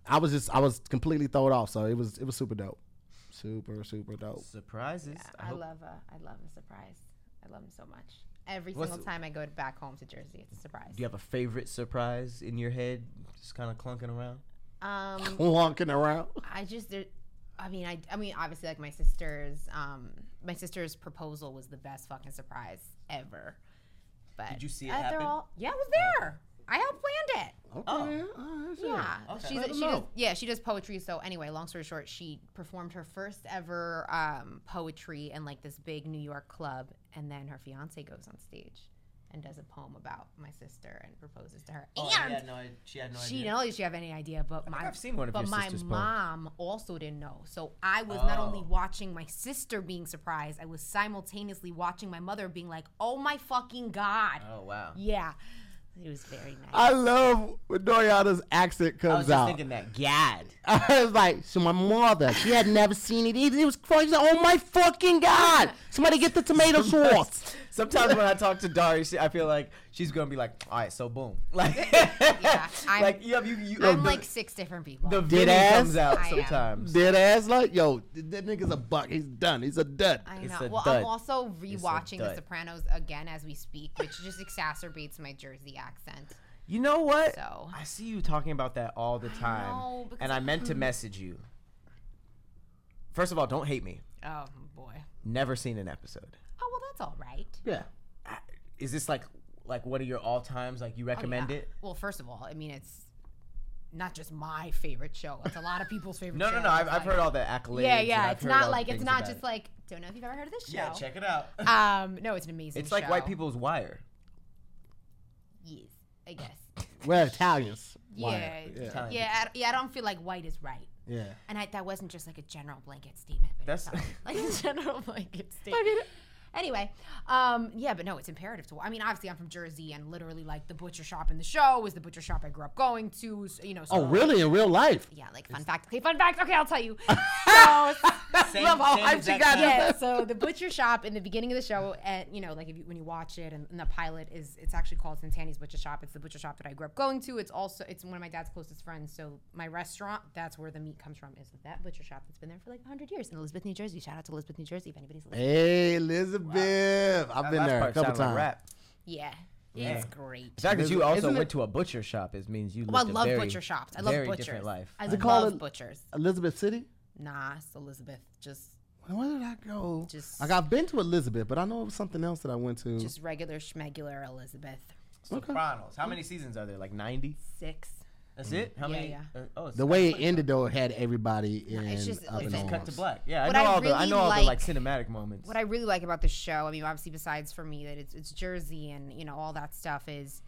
I was just I was completely thrown off. So it was it was super dope, super super dope. Surprises. I, hope- love a I love a surprise. I love them so much. Every What's single time I go back home to Jersey, it's a surprise. Do you have a favorite surprise in your head, just kind of clunking around? Um, Walking around. I just there, I mean I I mean obviously like my sister's um my sister's proposal was the best fucking surprise ever. But Did you see it uh, they're happen? all- yeah, I was there. I helped planned it. Okay. Oh. man. All right, shit. Yeah, Okay. she's Let 'em she does, yeah she does poetry. So anyway, long story short, she performed her first ever um, poetry in like this big New York club, and then her fiance goes on stage, and does a poem about my sister and proposes to her. Oh, and no, she had no idea. she didn't know she have any idea, but my I've seen one of but your my sister's poems. mom also didn't know. So I was not only Oh. watching my sister being surprised, I was simultaneously watching my mother being like, "Oh my fucking god!" Oh wow. Yeah, it was very nice. I love when Doriana's accent comes out. I was just out. thinking that gad. I was like, so my mother, she had never seen it either. It was crazy. Like, oh my fucking god! Somebody get the tomato sauce. Sometimes when I talk to Dari, she, I feel like she's gonna be like, "All right, so boom." Like, Yeah, I'm- like you have you. you I'm oh, the, like six different people. the Dead ass? comes out I am. sometimes. Dead ass like, yo, th- that nigga's a buck. He's done. He's a dud. I It's know. a Well, dud. I'm also rewatching The. Sopranos again as we speak, which just exacerbates my Jersey accent. You know what? So- I see you talking about that all the time, know, and I I- meant to message you. First of all, don't hate me. Oh boy. Never seen an episode. Oh well, that's all right. Yeah. Is this like like one of your all times? Like you Oh, recommend yeah. it? Well, first of all, I mean it's not just my favorite show. It's a lot of people's favorite. No, show. no, no. I've, It's I've heard all the accolades. Yeah, yeah. It's not like it's not just it. like don't know if you've ever heard of this show. Yeah, check it out. Um, no, it's an amazing. it's like white people's wire. Yes, I guess. We're Italians. Yeah, Why? yeah, Yeah. Italian. yeah. I, yeah, I don't feel like white is right. Yeah. And I, that wasn't just like a general blanket statement. That's- That's like a general blanket statement. Anyway, um, yeah, but no, it's imperative to. I mean, obviously, I'm from Jersey, and literally, like the butcher shop in the show was the butcher shop I grew up going to. So, you know. So Oh, really? In real life? Yeah, like fun fact. Okay, fun fact. Okay, I'll tell you. So, Same- Love how same hype she exact got yeah, so the butcher shop in the beginning of the show, and you know, like if you, when you watch it, and, and the pilot is, it's actually called Centanni's Butcher Shop. It's the butcher shop that I grew up going to. It's also, it's one of my dad's closest friends. So my restaurant, that's where the meat comes from, is that butcher shop that's been there for like 100 years in Elizabeth, New Jersey. Shout out to Elizabeth, New Jersey, if anybody's listening. Hey, Elizabeth. I've That been there a couple sounded like times. rap. Yeah, Yeah. it's great. The fact that you Isn't also it- went to a butcher shop is means you Well, I lived a love very, butcher shops. I love very butchers. different life. I it love called- butchers. Elizabeth City? Nah, it's Elizabeth. Just, Where did I go? Just- like I've been to Elizabeth, but I know it was something else that I went to. just regular schmegular Elizabeth. Sopranos. How hmm? many seasons are there? Like ninety. Six. That's it. How Yeah, many? yeah. uh, oh, it's the way it ended though, it had everybody in it's just- up it's in just cut to black. Yeah, I know I all the I know all the like like- cinematic moments. what I really like about the show, I mean, obviously, besides for me that it's it's Jersey and you know all that stuff is,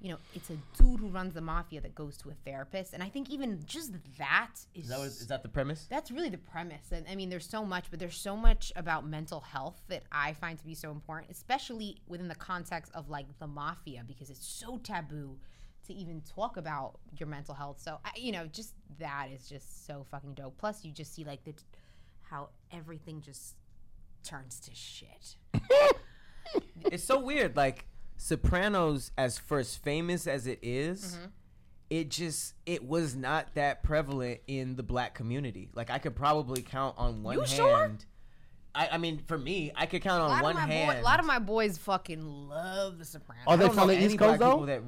you know, it's a dude who runs the mafia that goes to a therapist, and I think even just that is is that what, is that the premise? that's really the premise. And I mean, there's so much, but there's so much about mental health that I find to be so important, especially within the context of like the mafia, because it's so taboo to even talk about your mental health. So, I, you know, just that is just so fucking dope. Plus, you just see like the how everything just turns to shit. it's so weird. Like Sopranos, as first famous as it is, Mm-hmm. it just it was not that prevalent in the black community. Like I could probably count on one You hand. sure? I, I mean, for me, I could count on lot, one hand. boy, a lot of my boys fucking love The Sopranos. Are they from the East Coast though? that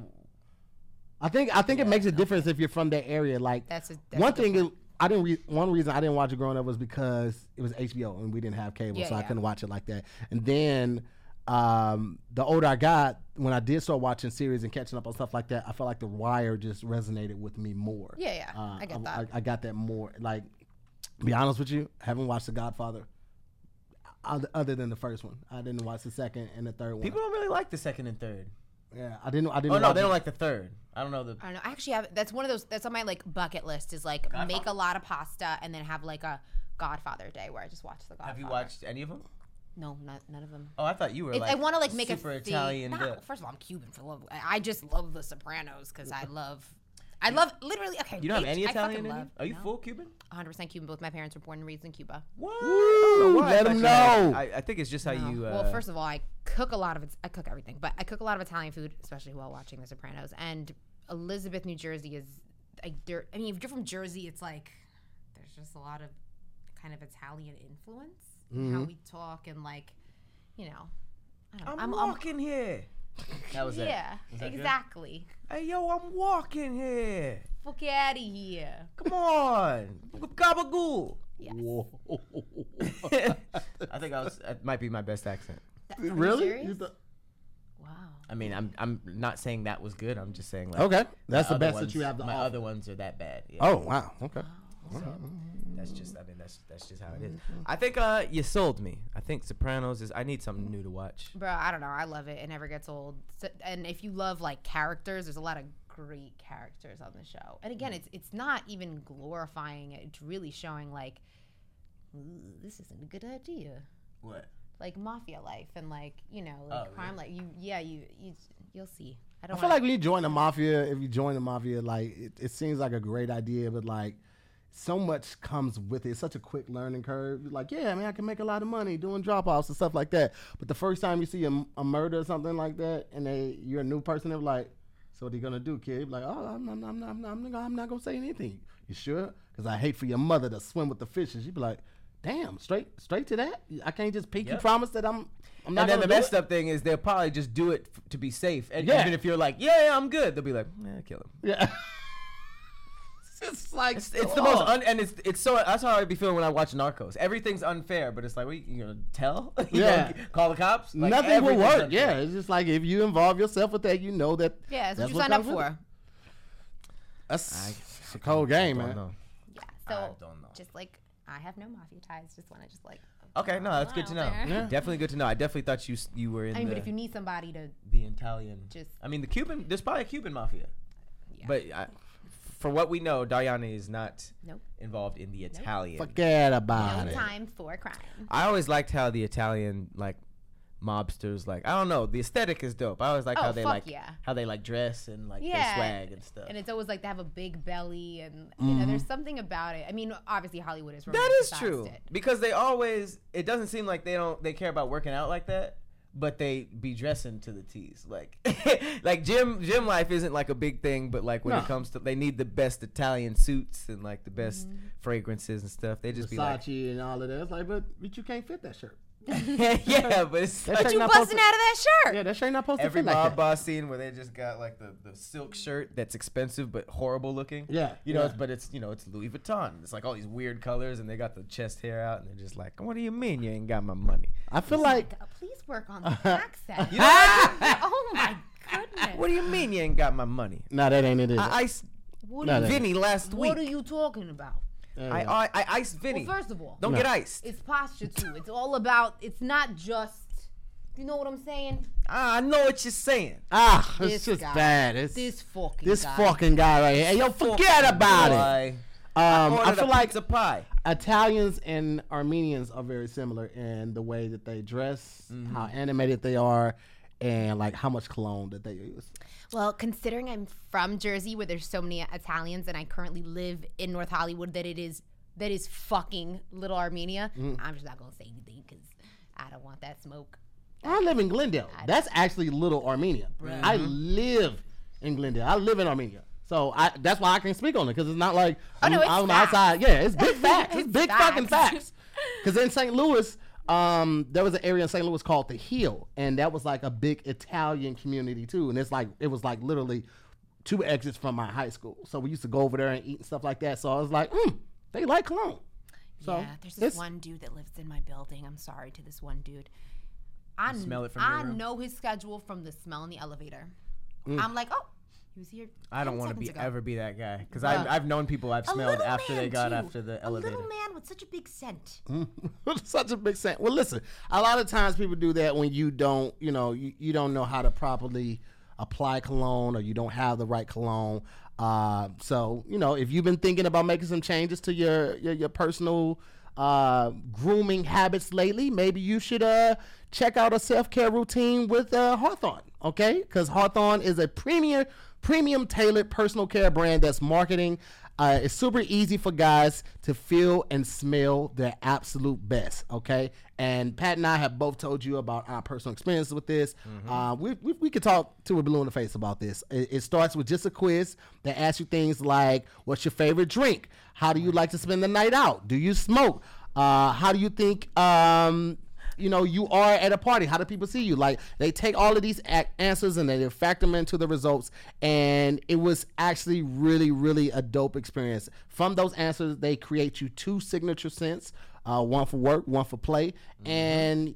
I think I think it makes a difference if you're from that area. Like That's a- that's one a good thing is I didn't. Re- one reason I didn't watch it growing up was because it was HBO and we didn't have cable, Yeah, so I couldn't watch it like that. And then um, the older I got, when I did start watching series and catching up on stuff like that, I felt like The Wire just resonated with me more. Yeah, yeah, Uh, I get that. I, I got that more. Like, be honest with you, haven't watched The Godfather. Other, other than the first one, I didn't watch the second and the third one. people don't really like the second and third. yeah, I didn't. I didn't. Oh no, they it. don't like the third. I don't know the. I don't know. I actually have. That's one of those. That's on my like bucket list. Is like make a lot of pasta and then have like a Godfather day where I just watch the Godfather. Have you watched any of them? No, not none of them. Oh, I thought you were It, like. I want to like make super a thing- Italian. No, dip. first of all, I'm Cuban for love. I I just love The Sopranos because I love. I love literally. Okay, You don't have any I Italian fucking in you? love- Are you no. full Cuban? 100% Cuban. Both my parents were born and raised in Cuba. What? Woo, Why? Let thought 'em you had- know. I, I think it's just how No. you. Uh, well, first of all, I cook a lot of it. I cook everything, but I cook a lot of Italian food, especially while watching The Sopranos. And Elizabeth, New Jersey is like there. I mean, if you're from Jersey, it's like there's just a lot of kind of Italian influence in how mm-hmm. we talk and like, you know. I don't know. I'm, walking here. That was it. yeah, Was that good? exactly. Hey yo, I'm walking here. Fuck out of here. Come on, gabagool. Yes. Whoa. I think I was. That might be my best accent. That- are you really? serious? You th- wow. I mean, I'm I'm not saying that was good. I'm just saying like. okay, that's the other best ones- that you have to My offer. other ones are that bad. Yeah. Oh wow. Okay. So that's just. I mean, that's that's just how it is. I think uh, you sold me. I think think Sopranos is. I need something new to watch. Bro, I don't know. I love it. It never gets old. So, and if you love like characters, there's a lot of great characters on the show. And again, it's it's not even glorifying it. It's really showing like this isn't a good idea. What? Like mafia life and like you know like Oh, crime. Like you, yeah, you you you'll see. I I don't. feel wanna- like when you join the mafia, if you join the mafia, like it, it seems like a great idea, but like so much comes with it. It's such a quick learning curve. You're like, yeah, man, I can make a lot of money doing drop offs and stuff like that. But the first time you see a, a murder or something like that, and they you're a new person, they're like, so what are you gonna do, kid? Like, oh, I'm, I'm, I'm, I'm, I'm, I'm not gonna say anything. You sure? Because I hate for your mother to swim with the fishes. You'd be like, damn, straight, straight to that. I can't just pinky Yep. promise that I'm. I'm not And then the do messed it. up thing is they'll probably just do it f- to be safe. And Yeah. even if you're like, yeah, yeah, I'm good, they'll be like, yeah, kill him. Yeah. it's like It's, it's the most oh. un- and it's it's so that's how I'd be feeling when I watch Narcos. Everything's unfair, but it's like, what you gonna tell? you Yeah. gonna call the cops? Like, Nothing will work. unfair. Yeah, it's just like if you involve yourself with that, you know that. yeah, that's, what you what signed up comes for. That's it's a cold game, man. know. Yeah. I So don't know. just like I have no mafia ties. Just want to just like. Okay, no, that's good to know. Yeah. Definitely good to know. I definitely thought you s- you were in I mean, the, but if you need somebody to the Italian. just I mean, the Cuban. There's probably a Cuban mafia, Yeah. but I, for what we know, Diana is not Nope. involved in the Italian. Forget about no it. time for crime. I always liked how the Italian like mobsters like I don't know the aesthetic is dope. I always like Oh, how they fuck like yeah. how they like dress and like Yeah. their swag and stuff. And it's always like they have a big belly, and you know, there's something about it. I mean, obviously Hollywood is that is true It. because they always it doesn't seem like they don't they care about working out like that. But they be dressing to the tees, like like gym gym life isn't like a big thing, but like when No. it comes to they need the best Italian suits and like the best Mm-hmm. fragrances and stuff. They just be like, Versace and all of that. It's like, but but you can't fit that shirt. yeah, but it's That like, You not busting supposed out of that shirt. Yeah, that shirt ain't not supposed every to fit like that. Every mob that. boss scene where they just got like the, the silk shirt that's expensive but horrible looking. Yeah, You know, yeah. it's, but it's you know it's Louis Vuitton. It's like all these weird colors, and they got the chest hair out, and they're just like, "What do you mean you ain't got my money? I feel like Uh, Please work on the accent. You know what oh my goodness. What do you mean you ain't got my money? no, that ain't it. Is it? I iced What, No, are, that- you, Vinny last week. what are you talking about? There I, you go. I I iced Vinny. Well, first of all, Don't No. get iced. it's posture too. It's all about. It's not just. You know what I'm saying? Ah, I know what you're saying. ah, it's This just guy. bad. It's This fucking. this guy. fucking guy right here. Hey, yo, forget about it. Um, I Ordered feel a like pizza pie. Italians and Armenians are very similar in the way that they dress, how animated they are, and like how much cologne that they use. Well, considering I'm from Jersey, where there's so many Italians, and I currently live in North Hollywood, that it is that is fucking little Armenia. Mm. I'm just not gonna say anything because I don't want that smoke. I live in Glendale. That's actually Little Armenia. I mm-hmm. live in Glendale. I live in Armenia. So I, that's why I can speak on it because it's not like Oh, I'm, it's I'm outside. Yeah, it's big facts. It's, It's big fucking facts. facts. Because in St. Louis, um, there was an area in St. Louis called the Hill, and that was like a big Italian community too. And it's like it was like literally two exits from my high school. So we used to go over there and eat and stuff like that. So I was like, mm, they like cologne. So yeah, there's this one dude that lives in my building. I'm sorry to this one dude. I smell it from I know his schedule from the smell in the elevator. Mm. I'm like, oh, he was here. I don't want to be ago. ever be that guy because Bruh. I've, I've known people I've smelled after they got too. after the elevator. A little man with such a big scent. such a big scent. Well, listen, a lot of times people do that when you don't, you know, you, you don't know how to properly apply cologne or you don't have the right cologne. Uh, so, you know, if you've been thinking about making some changes to your your, your personal uh, grooming habits lately, maybe you should uh, check out a self care routine with uh, Hawthorne. Okay, because Hawthorne is a premier premium tailored personal care brand that's marketing. Uh, it's super easy for guys to feel and smell their absolute best. Okay, and Pat and I have both told you about our personal experiences with this. Uh, we, we we could talk to a blue in the face about this. It, it starts with just a quiz that asks you things like, "What's your favorite drink? How do you like to spend the night out? Do you smoke? Uh, how do you think?" Um, you know you are at a party. How do people see you? Like they take all of these answers and they factor them into the results. And it was actually really really a dope experience. From those answers they create you two signature scents uh, one for work one for play. And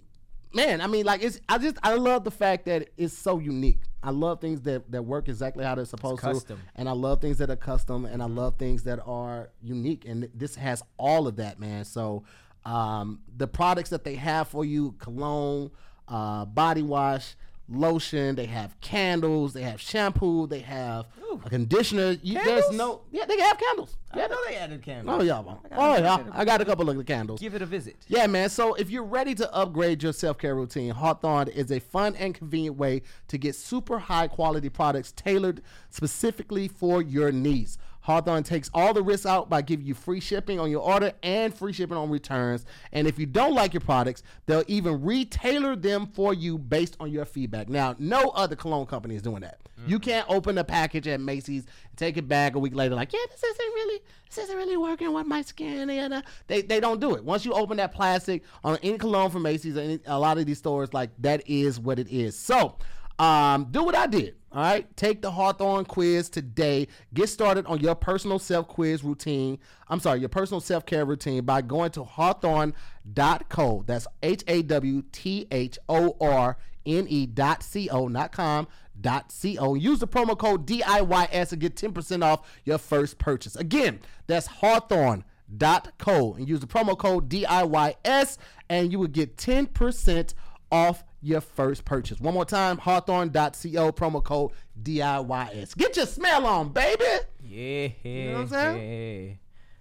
man i mean like it's i just i love the fact that it's so unique. I love things that that work exactly how they're supposed to. custom. and i love things that are custom and i love things that are unique. And this has all of that man. So Um, the products that they have for you: cologne, uh, body wash, lotion. They have candles. They have shampoo. They have a conditioner. You, there's no yeah. They have candles. I Yeah. know they added candles. Oh yeah. Oh yeah. I got a couple of the candles. Give it a visit. Yeah, man. So if you're ready to upgrade your self care routine, Hawthorne is a fun and convenient way to get super high quality products tailored specifically for your needs. Hawthorne takes all the risks out by giving you free shipping on your order and free shipping on returns. And if you don't like your products, they'll even retailor them for you based on your feedback. Now, no other cologne company is doing that. You can't open a package at Macy's, take it back a week later, like, yeah, this isn't really, this isn't really working with my skin. And uh, they they don't do it. Once you open that plastic on any cologne from Macy's or any, a lot of these stores, like that is what it is. So. Um, do what I did. All right. Take the Hawthorne quiz today. Get started on your personal self quiz routine. I'm sorry, your personal self care routine by going to hawthorne.co. That's H A W T H O R N E dot C O, not com. Dot co. Use the promo code DIYS and get 10% off your first purchase. Again, that's hawthorne.co and use the promo code DIYS and you will get 10% off your first purchase. One more time, hawthorne.co, promo code DIYS. Get your smell on, baby. Yeah. You know what I'm saying? yeah.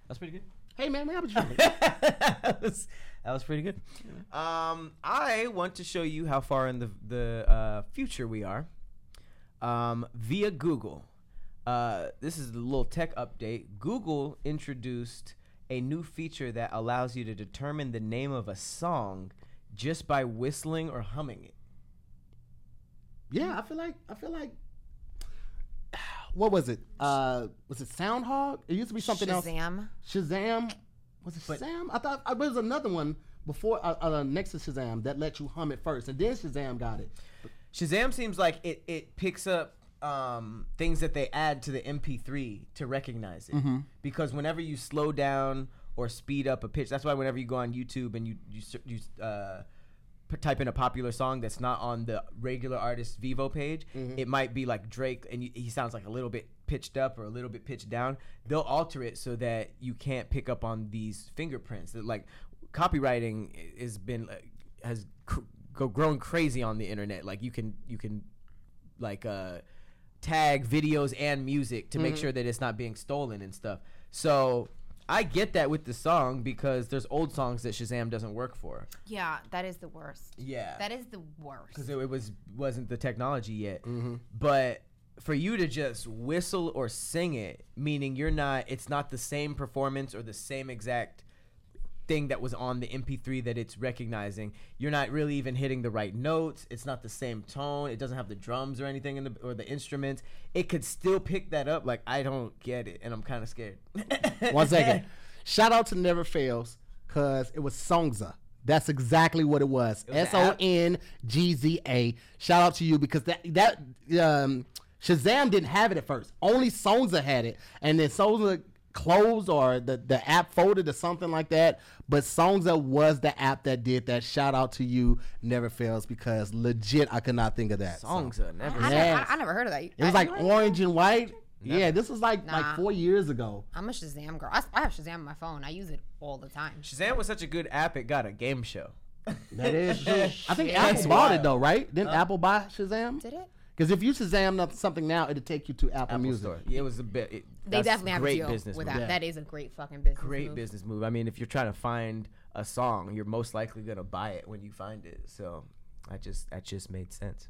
That's pretty good. Hey, man, man, how about you? that, was, that was pretty good. Um, I want to show you how far in the the uh, future we are. Um, via Google. Uh, this is a little tech update. Google introduced a new feature that allows you to determine the name of a song just by whistling or humming it. yeah, I feel like, I feel like, what was it? Uh, was it SoundHound? It used to be something else. Shazam. Shazam. Was it Shazam? I thought uh, there was another one before uh, uh, next to Shazam that let you hum it first, and then Shazam got it. Shazam seems like it, it picks up um, things that they add to the MP3 to recognize it. Because whenever you slow down or speed up a pitch, that's why whenever you go on YouTube and you you, you uh, type in a popular song that's not on the regular artist Vevo page, it might be like Drake and you, he sounds like a little bit pitched up or a little bit pitched down. They'll alter it so that you can't pick up on these fingerprints. That, Like copywriting has been has cr- go grown crazy on the internet. Like you can you can like uh tag videos and music to make sure that it's not being stolen and stuff. So I get that with the song because there's old songs that Shazam doesn't work for. Yeah, that is the worst. Yeah. That is the worst. because it, it was wasn't the technology yet. Mm-hmm. But for you to just whistle or sing it, meaning you're not, it's not the same performance or the same exact thing that was on the MP3 that it's recognizing. You're not really even hitting the right notes. It's not the same tone. It doesn't have the drums or anything in the or the instruments. It could still pick that up. Like I don't get it, and I'm kind of scared. One second. Shout out to Never Fails because it was Songza. That's exactly what it was. S O N G Z A. Shout out to you because that that um, Shazam didn't have it at first. Only Songza had it, and then Songza closed or the the app folded or something like that. But Songza was the app that did that. Shout out to you, Never Fails, because legit I could not think of that. so. Songs are never. I, Yes. never, I, I never heard of that. It was I- like you know, orange and white. Yeah, this was like like four years ago. I'm a Shazam girl. I have Shazam on my phone. I use it all the time. Shazam was such a good app. It got a game show. That is true. I think That's Apple bought it though, right? Didn't Apple buy Shazam? Did it? Because if you Shazam something now, it'll take you to Apple, Apple Music. Store. Yeah, it was a bit. It, They that's definitely have great a deal business with move. that. Yeah. That is a great fucking business. Great move. business move. I mean, if you're trying to find a song, you're most likely gonna buy it when you find it. So, I just that just made sense.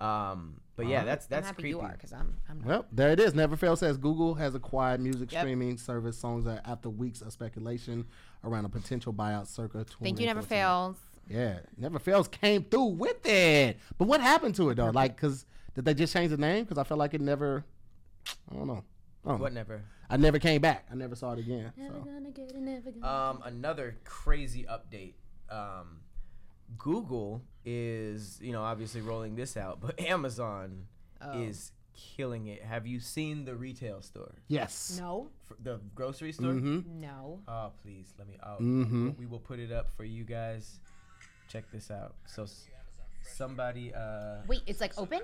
Um, but yeah, that's I'm that's happy creepy. you are because I'm. I'm not. Well, there it is. Never Fail says Google has acquired music Yep. streaming service Songza after weeks of speculation around a potential buyout circa. Thank you. Never fails. Yeah, Never Fails came through with it. But what happened to it though? Like, cause did they just change the name? Because I felt like it never. I don't know. I, don't know. Whatever. I never came back. I never saw it again. So. Um, another crazy update. Um, Google is, you know, obviously rolling this out, but Amazon Oh. is killing it. Have you seen the retail store, Yes. No. F- the grocery store? Mm-hmm. No. Oh, please let me out. Mhm. We will put it up for you guys. Check this out. So, somebody, uh, Wait, it's like open.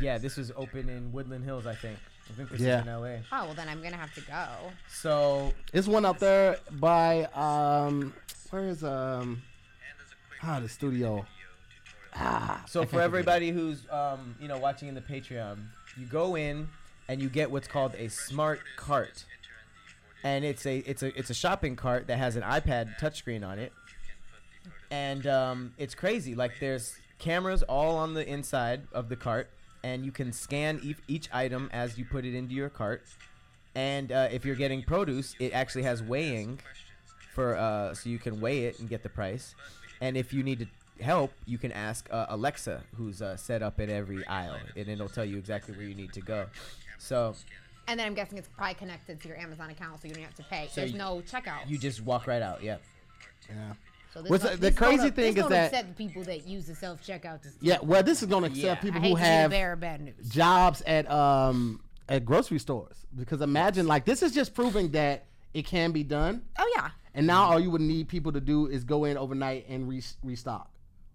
yeah, this was open in Woodland Hills, I think. I think this Yeah. is in LA. Oh well, then I'm gonna have to go. So It's one out there by um, where is um, ah, the studio. Ah, So for everybody who's um, you know watching in the Patreon, you go in and you get what's called a smart cart, and it's a it's a it's a shopping cart that has an iPad touchscreen on it, and um, it's crazy. Like there's cameras all on the inside of the cart, and you can scan each, each item as you put it into your cart. And uh, if you're getting produce, it actually has weighing for uh, so you can weigh it and get the price. And if you need to help, you can ask uh, Alexa, who's uh, set up in every aisle, and it'll tell you exactly where you need to go. So And then I'm guessing it's probably connected to your Amazon account, so you don't have to pay. So There's you- no checkout. you just walk right out. Yeah. yeah. So this What's don't- the- this the crazy don't- thing this is don't that- upset the people that use the self checkout. Yeah, well, this is gonna accept Yeah. people I hate who to be have the bearer of bad news. jobs at um at grocery stores because imagine like this is just proving that it can be done. Oh yeah. And now all you would need people to do is go in overnight and re- restock,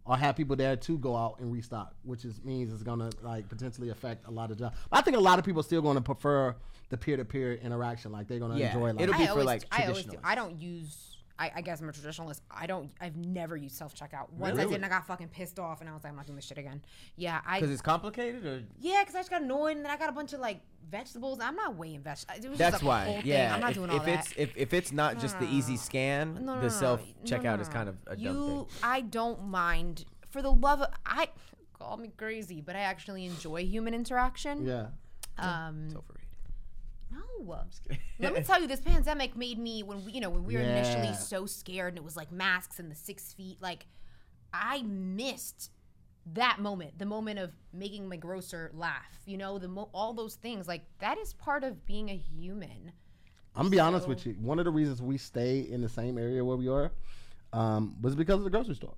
or have people there to go out and restock, which is means it's gonna like potentially affect a lot of jobs. But I think a lot of people are still gonna prefer the peer to peer interaction. Like they're gonna Yeah, enjoy like it'll be I for, always, like, I always do. traditionalists. I don't use. I, I guess I'm a traditionalist. I don't. I've never used self checkout. Once I Really? did, and I got fucking pissed off, and I was like, I'm not doing this shit again. Yeah, I. Because it's complicated, or Yeah, because I just got annoyed, and then I got a bunch of like vegetables. I'm not weighing vegetables. It was that's just a why. Whole thing. Yeah. I'm not if, doing all if that. it's if, if it's not just the easy scan, No, no, no, the no. self No, checkout no, is no. kind of a dumb you, thing. I don't mind. For the love of I, call me crazy, but I actually enjoy human interaction. yeah. Um, It's overrated. No. Let me tell you, this pandemic made me when we, you know, when we were initially so scared and it was like masks and the six feet. Like, I missed that moment, the moment of making my grocer laugh. You know, the mo- all those things. Like that is part of being a human. I'm gonna be honest with you. One of the reasons we stay in the same area where we are um, was because of the grocery store.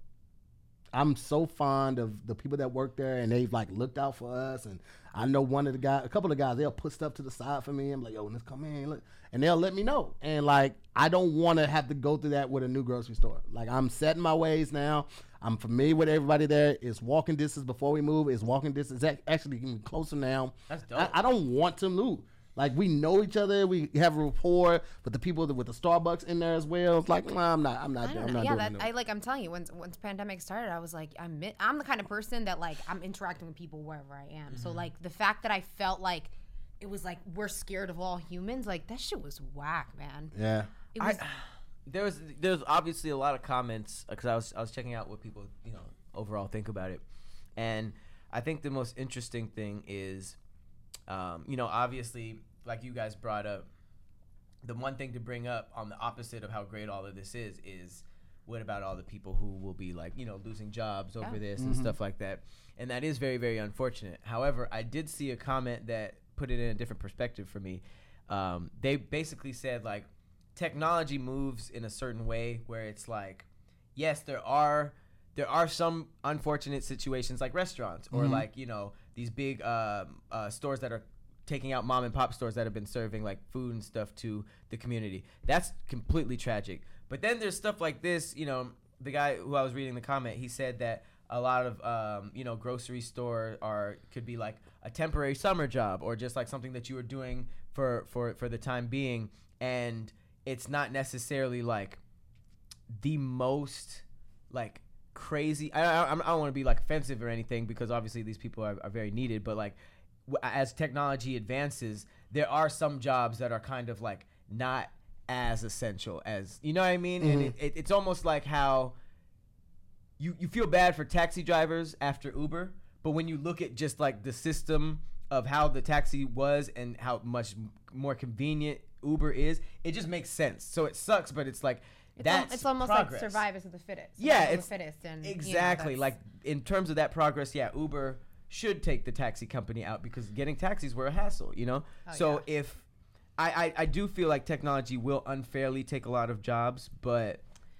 I'm so fond of the people that work there, and they've like looked out for us. And I know one of the guys, a couple of guys, they'll put stuff to the side for me. I'm like, yo, let's come in, look, and they'll let me know. And like, I don't want to have to go through that with a new grocery store. Like, I'm setting my ways now. I'm familiar with everybody there. It's walking distance before we move. It's walking distance. It's actually getting closer now. That's I, dope. I don't want to move. Like we know each other, we have a rapport, but the people that, with the Starbucks in there as well, it's like, nah, I'm not, I'm not, I I'm don't know. not Yeah, doing that it. I like. I'm telling you, once once pandemic started, I was like, I'm I'm the kind of person that like I'm interacting with people wherever I am. Mm-hmm. So like the fact that I felt like it was like we're scared of all humans, like that shit was whack, man. yeah. It was. there was there's obviously a lot of comments because I was I was checking out what people you know overall think about it, and I think the most interesting thing is, um, you know, obviously like you guys brought up, the one thing to bring up on the opposite of how great all of this is is what about all the people who will be like you know losing jobs over Yeah. this and stuff like that, and that is very very unfortunate. However, I did see a comment that put it in a different perspective for me. Um, they basically said like technology moves in a certain way where it's like yes there are there are some unfortunate situations like restaurants or like you know these big um, uh, stores that are taking out mom and pop stores that have been serving like food and stuff to the community. That's completely tragic. But then there's stuff like this you know the guy who i was reading the comment he said that a lot of um, you know grocery store are could be like a temporary summer job or just like something that you were doing for for for the time being. And it's not necessarily like the most like crazy. I, I, I don't want to be like offensive or anything because obviously these people are, are very needed but like w- as technology advances there are some jobs that are kind of like not as essential as you know what i mean? And it, it, it's almost like how you, you feel bad for taxi drivers after uber but when you look at just like the system of how the taxi was and how much m- more convenient uber is it just makes sense. So it sucks but it's like It's, al- it's almost progress. like survivors of the fittest. Yeah, it's the fittest, and you know, exactly like in terms of that progress. Yeah, Uber should take the taxi company out because getting taxis were a hassle. You know, Oh, so if I, I I do feel like technology will unfairly take a lot of jobs, but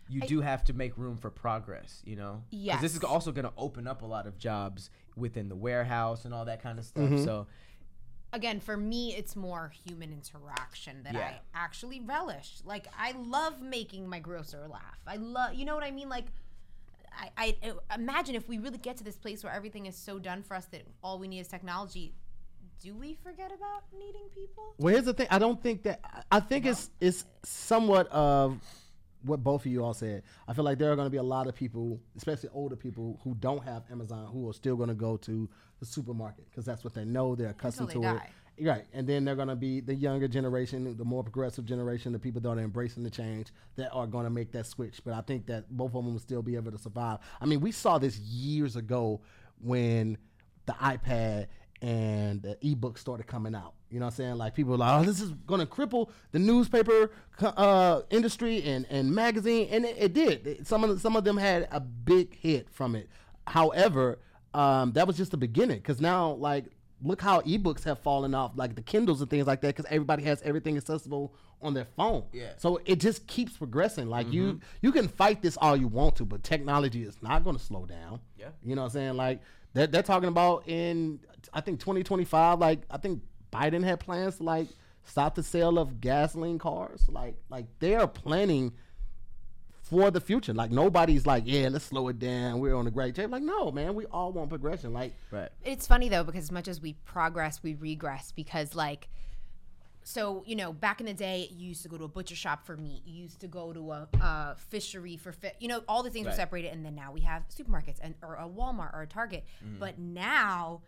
you I- do have to make room for progress. You know, know, 'Cause this is also going to open up a lot of jobs within the warehouse and all that kind of stuff. Mm-hmm. So again, for me, it's more human interaction that Yeah. I actually relish. Like, I love making my grocer laugh. I love, you know what I mean? Like, I, I imagine if we really get to this place where everything is so done for us that all we need is technology. do we forget about needing people? Well, here's the thing. I don't think that. I I think it's it's somewhat of what both of you all said. I feel like there are going to be a lot of people, especially older people, who don't have Amazon, who are still going to go to the supermarket because that's what they know. They're accustomed they to it. Right, and then they're going to be the younger generation, the more progressive generation, the people that are embracing the change that are going to make that switch. But I think that both of them will still be able to survive. I mean, we saw this years ago when the iPad and the ebook started coming out. You know what I'm saying? Like people were like, oh, this is going to cripple the newspaper uh, industry and, and magazine, and it, it did. It- Some of the, some of them had a big hit from it. However, um, that was just the beginning because now like look how ebooks have fallen off, like the Kindles and things like that, because everybody has everything accessible on their phone. Yeah. So it just keeps progressing. Like you, you can fight this all you want to, but technology is not going to slow down. Yeah. You know what I'm saying? Like they're, they're talking about in I think 2025. Like I think Biden had plans to like stop the sale of gasoline cars. Like like they are planning for the future. Like nobody's like, yeah, let's slow it down. We're on a great track. Like no, man, we all want progression. Like Right. It's funny though because as much as we progress, we regress because like so you know back in the day you used to go to a butcher shop for meat you used to go to a, a fishery for fish you know all the things were separated and then now we have supermarkets and or a walmart or a target Mm-hmm. but now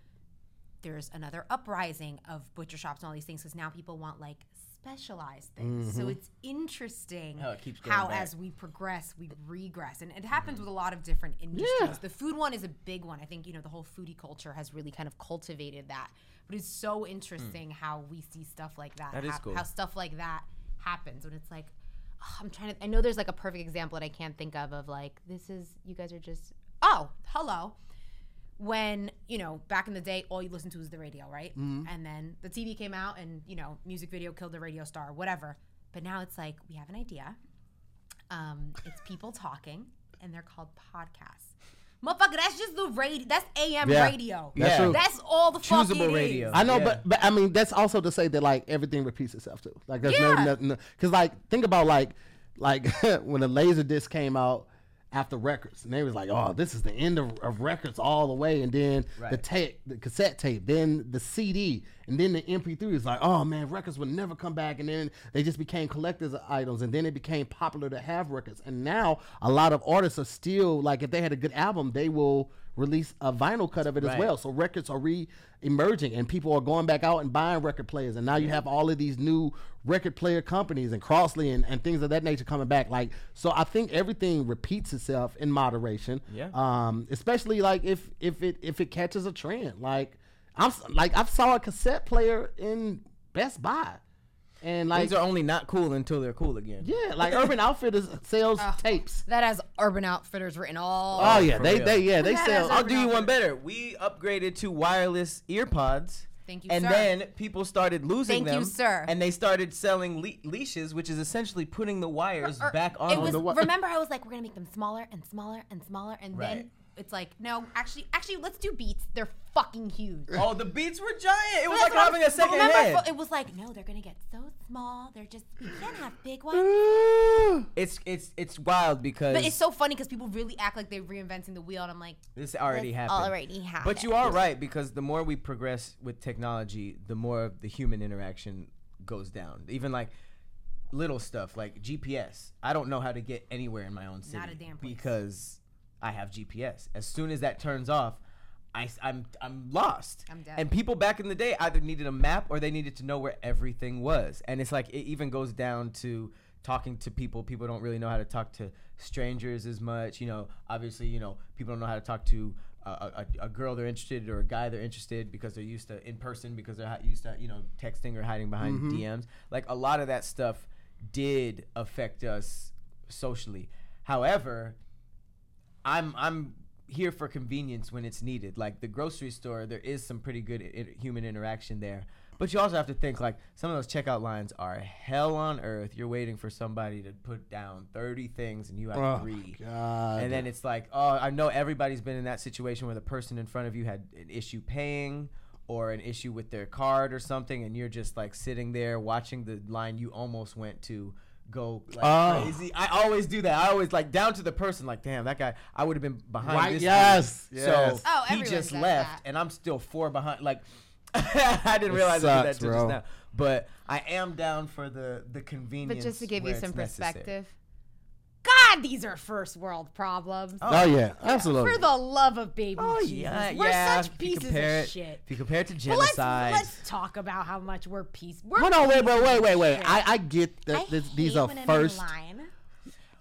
there's another uprising of butcher shops and all these things because now people want like specialized things. So mm-hmm. it's interesting How it how back. as we progress we regress. And it happens with a lot of different industries. The food one is a big one. I think you know the whole foodie culture has really kind of cultivated that. But it's so mm. interesting how we see stuff like that, That is cool. how stuff like that happens. When it's like oh, i'm trying to i know there's like a perfect example that i can't think of of like this is you guys are just oh hello when you know back in the day all you listened to was the radio right and then the tv came out and you know music video killed the radio star whatever but now it's like we have an idea um, it's people talking and they're called podcasts motherfucker that's just the radio that's am Yeah. radio That's Yeah. true. that's all the fuck Choosable it is. radio. I know, Yeah. but but I mean that's also to say that like everything repeats itself too. Like there's Yeah. no nothing because like think about like like when the laser disc came out after records. And they was like oh this is the end of, of records all the way. And then the Right. tape the cassette tape then the CD and then the MP3 is like oh man records would never come back. And then they just became collectors of items and then it became popular to have records. And now a lot of artists are still like if they had a good album they will release a vinyl cut of it as well. So records are re-emerging and people are going back out and buying record players. And now you have all of these new record player companies and Crosley and, and things of that nature coming back. Like so i think everything repeats itself in moderation. Yeah. um especially like if if it if it catches a trend. Like i'm like i saw a cassette player in best buy and like these are only not cool until they're cool again. yeah like urban outfitters sells ah, tapes that has urban outfitters written all oh yeah they real. they yeah they That sell I'll Urban do you one better. We upgraded to wireless AirPods. Thank you, sir. And sir. then people started losing Thank you, them. sir. And they started selling le- leashes, which is essentially putting the wires Or- back on it was the wi- remember i was like we're gonna make them smaller and smaller and smaller and Right. then it's like no actually actually let's do beats they're fucking huge Oh, the beats were giant. It was like what I'm- having a second remember, head. It was like, no, they're gonna get so small. They're just we can't have big ones. It's it's it's wild because But it's so funny because people really act like they're reinventing the wheel, and I'm like, this already "This happened. Already happened. But you are right because the more we progress with technology, the more of the human interaction goes down. Even like little stuff like GPS. I don't know how to get anywhere in my own city Not a damn place. because I have GPS. As soon as that turns off, I, am I'm lost. I'm dead. And people back in the day either needed a map or they needed to know where everything was. And it's like it even goes down to talking to people. People don't really know how to talk to strangers as much. You know, obviously, you know, people don't know how to talk to a, a, a girl they're interested or a guy they're interested because they're used to in person because they're hi- used to you know texting or hiding behind mm-hmm. DMs. Like a lot of that stuff did affect us socially. However, I'm I'm here for convenience when it's needed. Like the grocery store, there is some pretty good I- human interaction there. But you also have to think like some of those checkout lines are hell on earth. You're waiting for somebody to put down 30 things and you have Oh, three. God. And then it's like, oh, I know everybody's been in that situation where the person in front of you had an issue paying or an issue with their card or something, and you're just like sitting there watching the line you almost went to go like Oh. crazy. I always do that. I always like down to the person, like, damn, that guy, I would have been behind Right, this. yes, yes. So Oh, he just left, that. and I'm still four behind. Like, I didn't It realize I did that sucks, just now. But I am down for the the convenience. But just to give you some perspective, necessary. Perspective, God, these are first world problems. Oh, oh yeah, absolutely. For the love of baby Oh Jesus, yeah, we're yeah. such if you pieces of it, shit. If you compare it to But let's genocide, let's talk about how much we're peace. We're Hold on, wait, wait, wait, wait, wait. I, I get that I this, these hate are when I'm in first. line,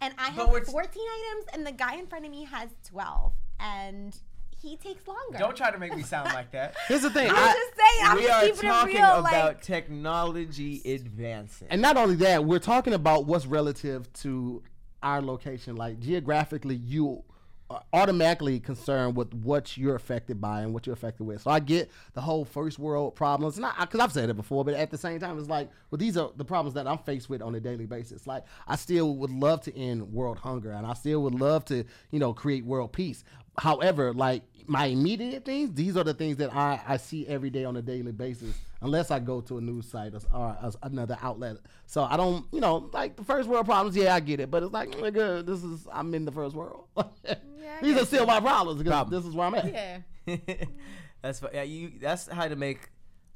and I have we're- 14 items, and the guy in front of me has 12, and he takes longer. don't try to make me sound like that. Here's the thing. I'm I, just saying. I'm we just are keeping talking it real. about like, technology advancing. and not only that, we're talking about what's relative to our location. Like geographically, you are automatically concerned with what you're affected by and what you're affected with. So I get the whole first world problems, not because I've said it before, but at the same time, it's like, well, these are the problems that I'm faced with on a daily basis. Like I still would love to end world hunger, and I still would love to, you know, create world peace. However, like my immediate things, these are the things that I, I see every day on a daily basis, unless I go to a news site or, or a- another outlet. So I don't, you know, like the first world problems. Yeah, I get it, but it's like, nigga, this is I'm in the first world. yeah, these are still my problems because Problem. this is where I'm at. yeah. that's yeah. You. That's how to make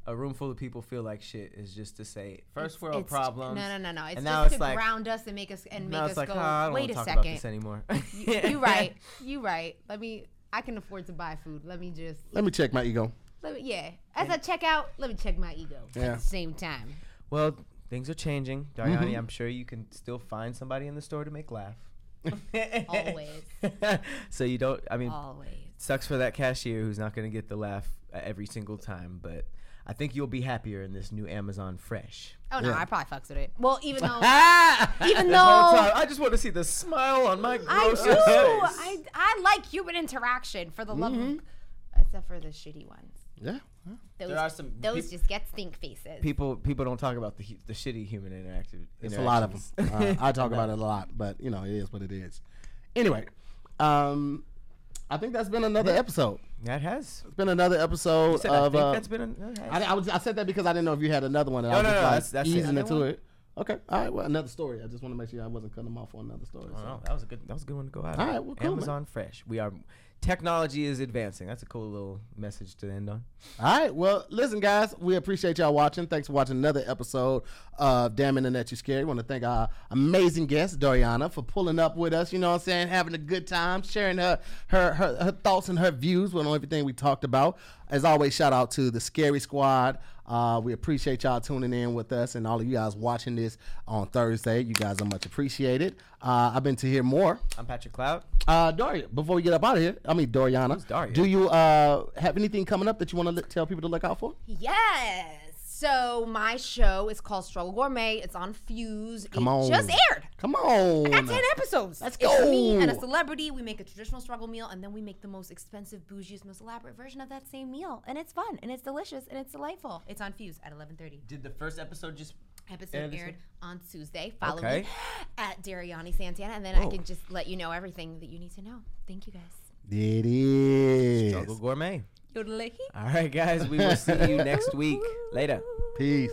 a room full of people feel like shit. Is just to say first world It's- problems. No, no, no, no. It's and just now to like- ground us and make us and make us like, go. "Ah, I don't Wait want a to about second. this anymore. You, you right. You right. Let me. I can afford to buy food. Let me just. Let me check my ego. Let me, yeah. As I check out, let me check my ego Yeah. at the same time. Well, things are changing, Dariany. Mhm. I'm sure you can still find somebody in the store to make laugh. Always. so you don't. I mean, Always. sucks for that cashier who's not going to get the laugh uh, every single time, but I think you'll be happier in this new Amazon Fresh. Oh no, Yeah. I probably fucks with it. Well, even though, Ah! even This whole time, though I just want to see the smile on my I do, face. I I like human interaction for the love Mhm. of, except for the shitty ones. Yeah. Those, There are some those peop- just get stink faces. people people don't talk about the hu- the shitty human interactive. It's a lot of them. Uh, I talk about it a lot, but you know, it is what it is. Anyway, um, I think that's been another episode. That has. It's been another You episode said, I of. think Uh, that's been. A, that. I, I, was, I said that because I didn't know if you had another one. And No, I was no, just no, like that's- that's it. easing Another into one? it. Okay. All right. Well, another story. I just want to make sure I wasn't cutting them off on another story. Oh, so. no, that was a good. That was a good one to go out. All on. right, well, cool, man. Amazon Fresh. We are. Technology is advancing. That's a cool little message to end on. All right. Well, listen, guys, we appreciate y'all watching. Thanks for watching another episode of Damn Internet You Scary. want to thank our amazing guest, Doriana, for pulling up with us. You know what I'm saying? Having a good time, sharing her her her, her thoughts and her views on everything we talked about. As always, shout out to the Scary Squad. Uh, we appreciate y'all tuning in with us and all of you guys watching this on Thursday. You guys are much appreciated. Uh, I've been to hear more. I'm Patrick Cloud. Uh, Daria, before we get up out of here, I mean Doriana, Daria? do you uh have anything coming up that you want to tell people to look out for? Yes. So my show is called Struggle Gourmet. It's on Fuse. Come it on. just aired. Come on. I got 10 episodes. Let's go. It's me and a celebrity. We make a traditional struggle meal, and then we make the most expensive, bougiest, most elaborate version of that same meal. And it's fun, and it's delicious, and it's delightful. It's on Fuse at 11:30. Did the first episode just? Episode Air aired on Tuesday. Follow Okay. me at Dariany Santana, and then I can just let you know everything that you need to know. Thank you, guys. It is. Struggle Gourmet. Yodelay. All right, guys. We will see you next week. Later. Peace.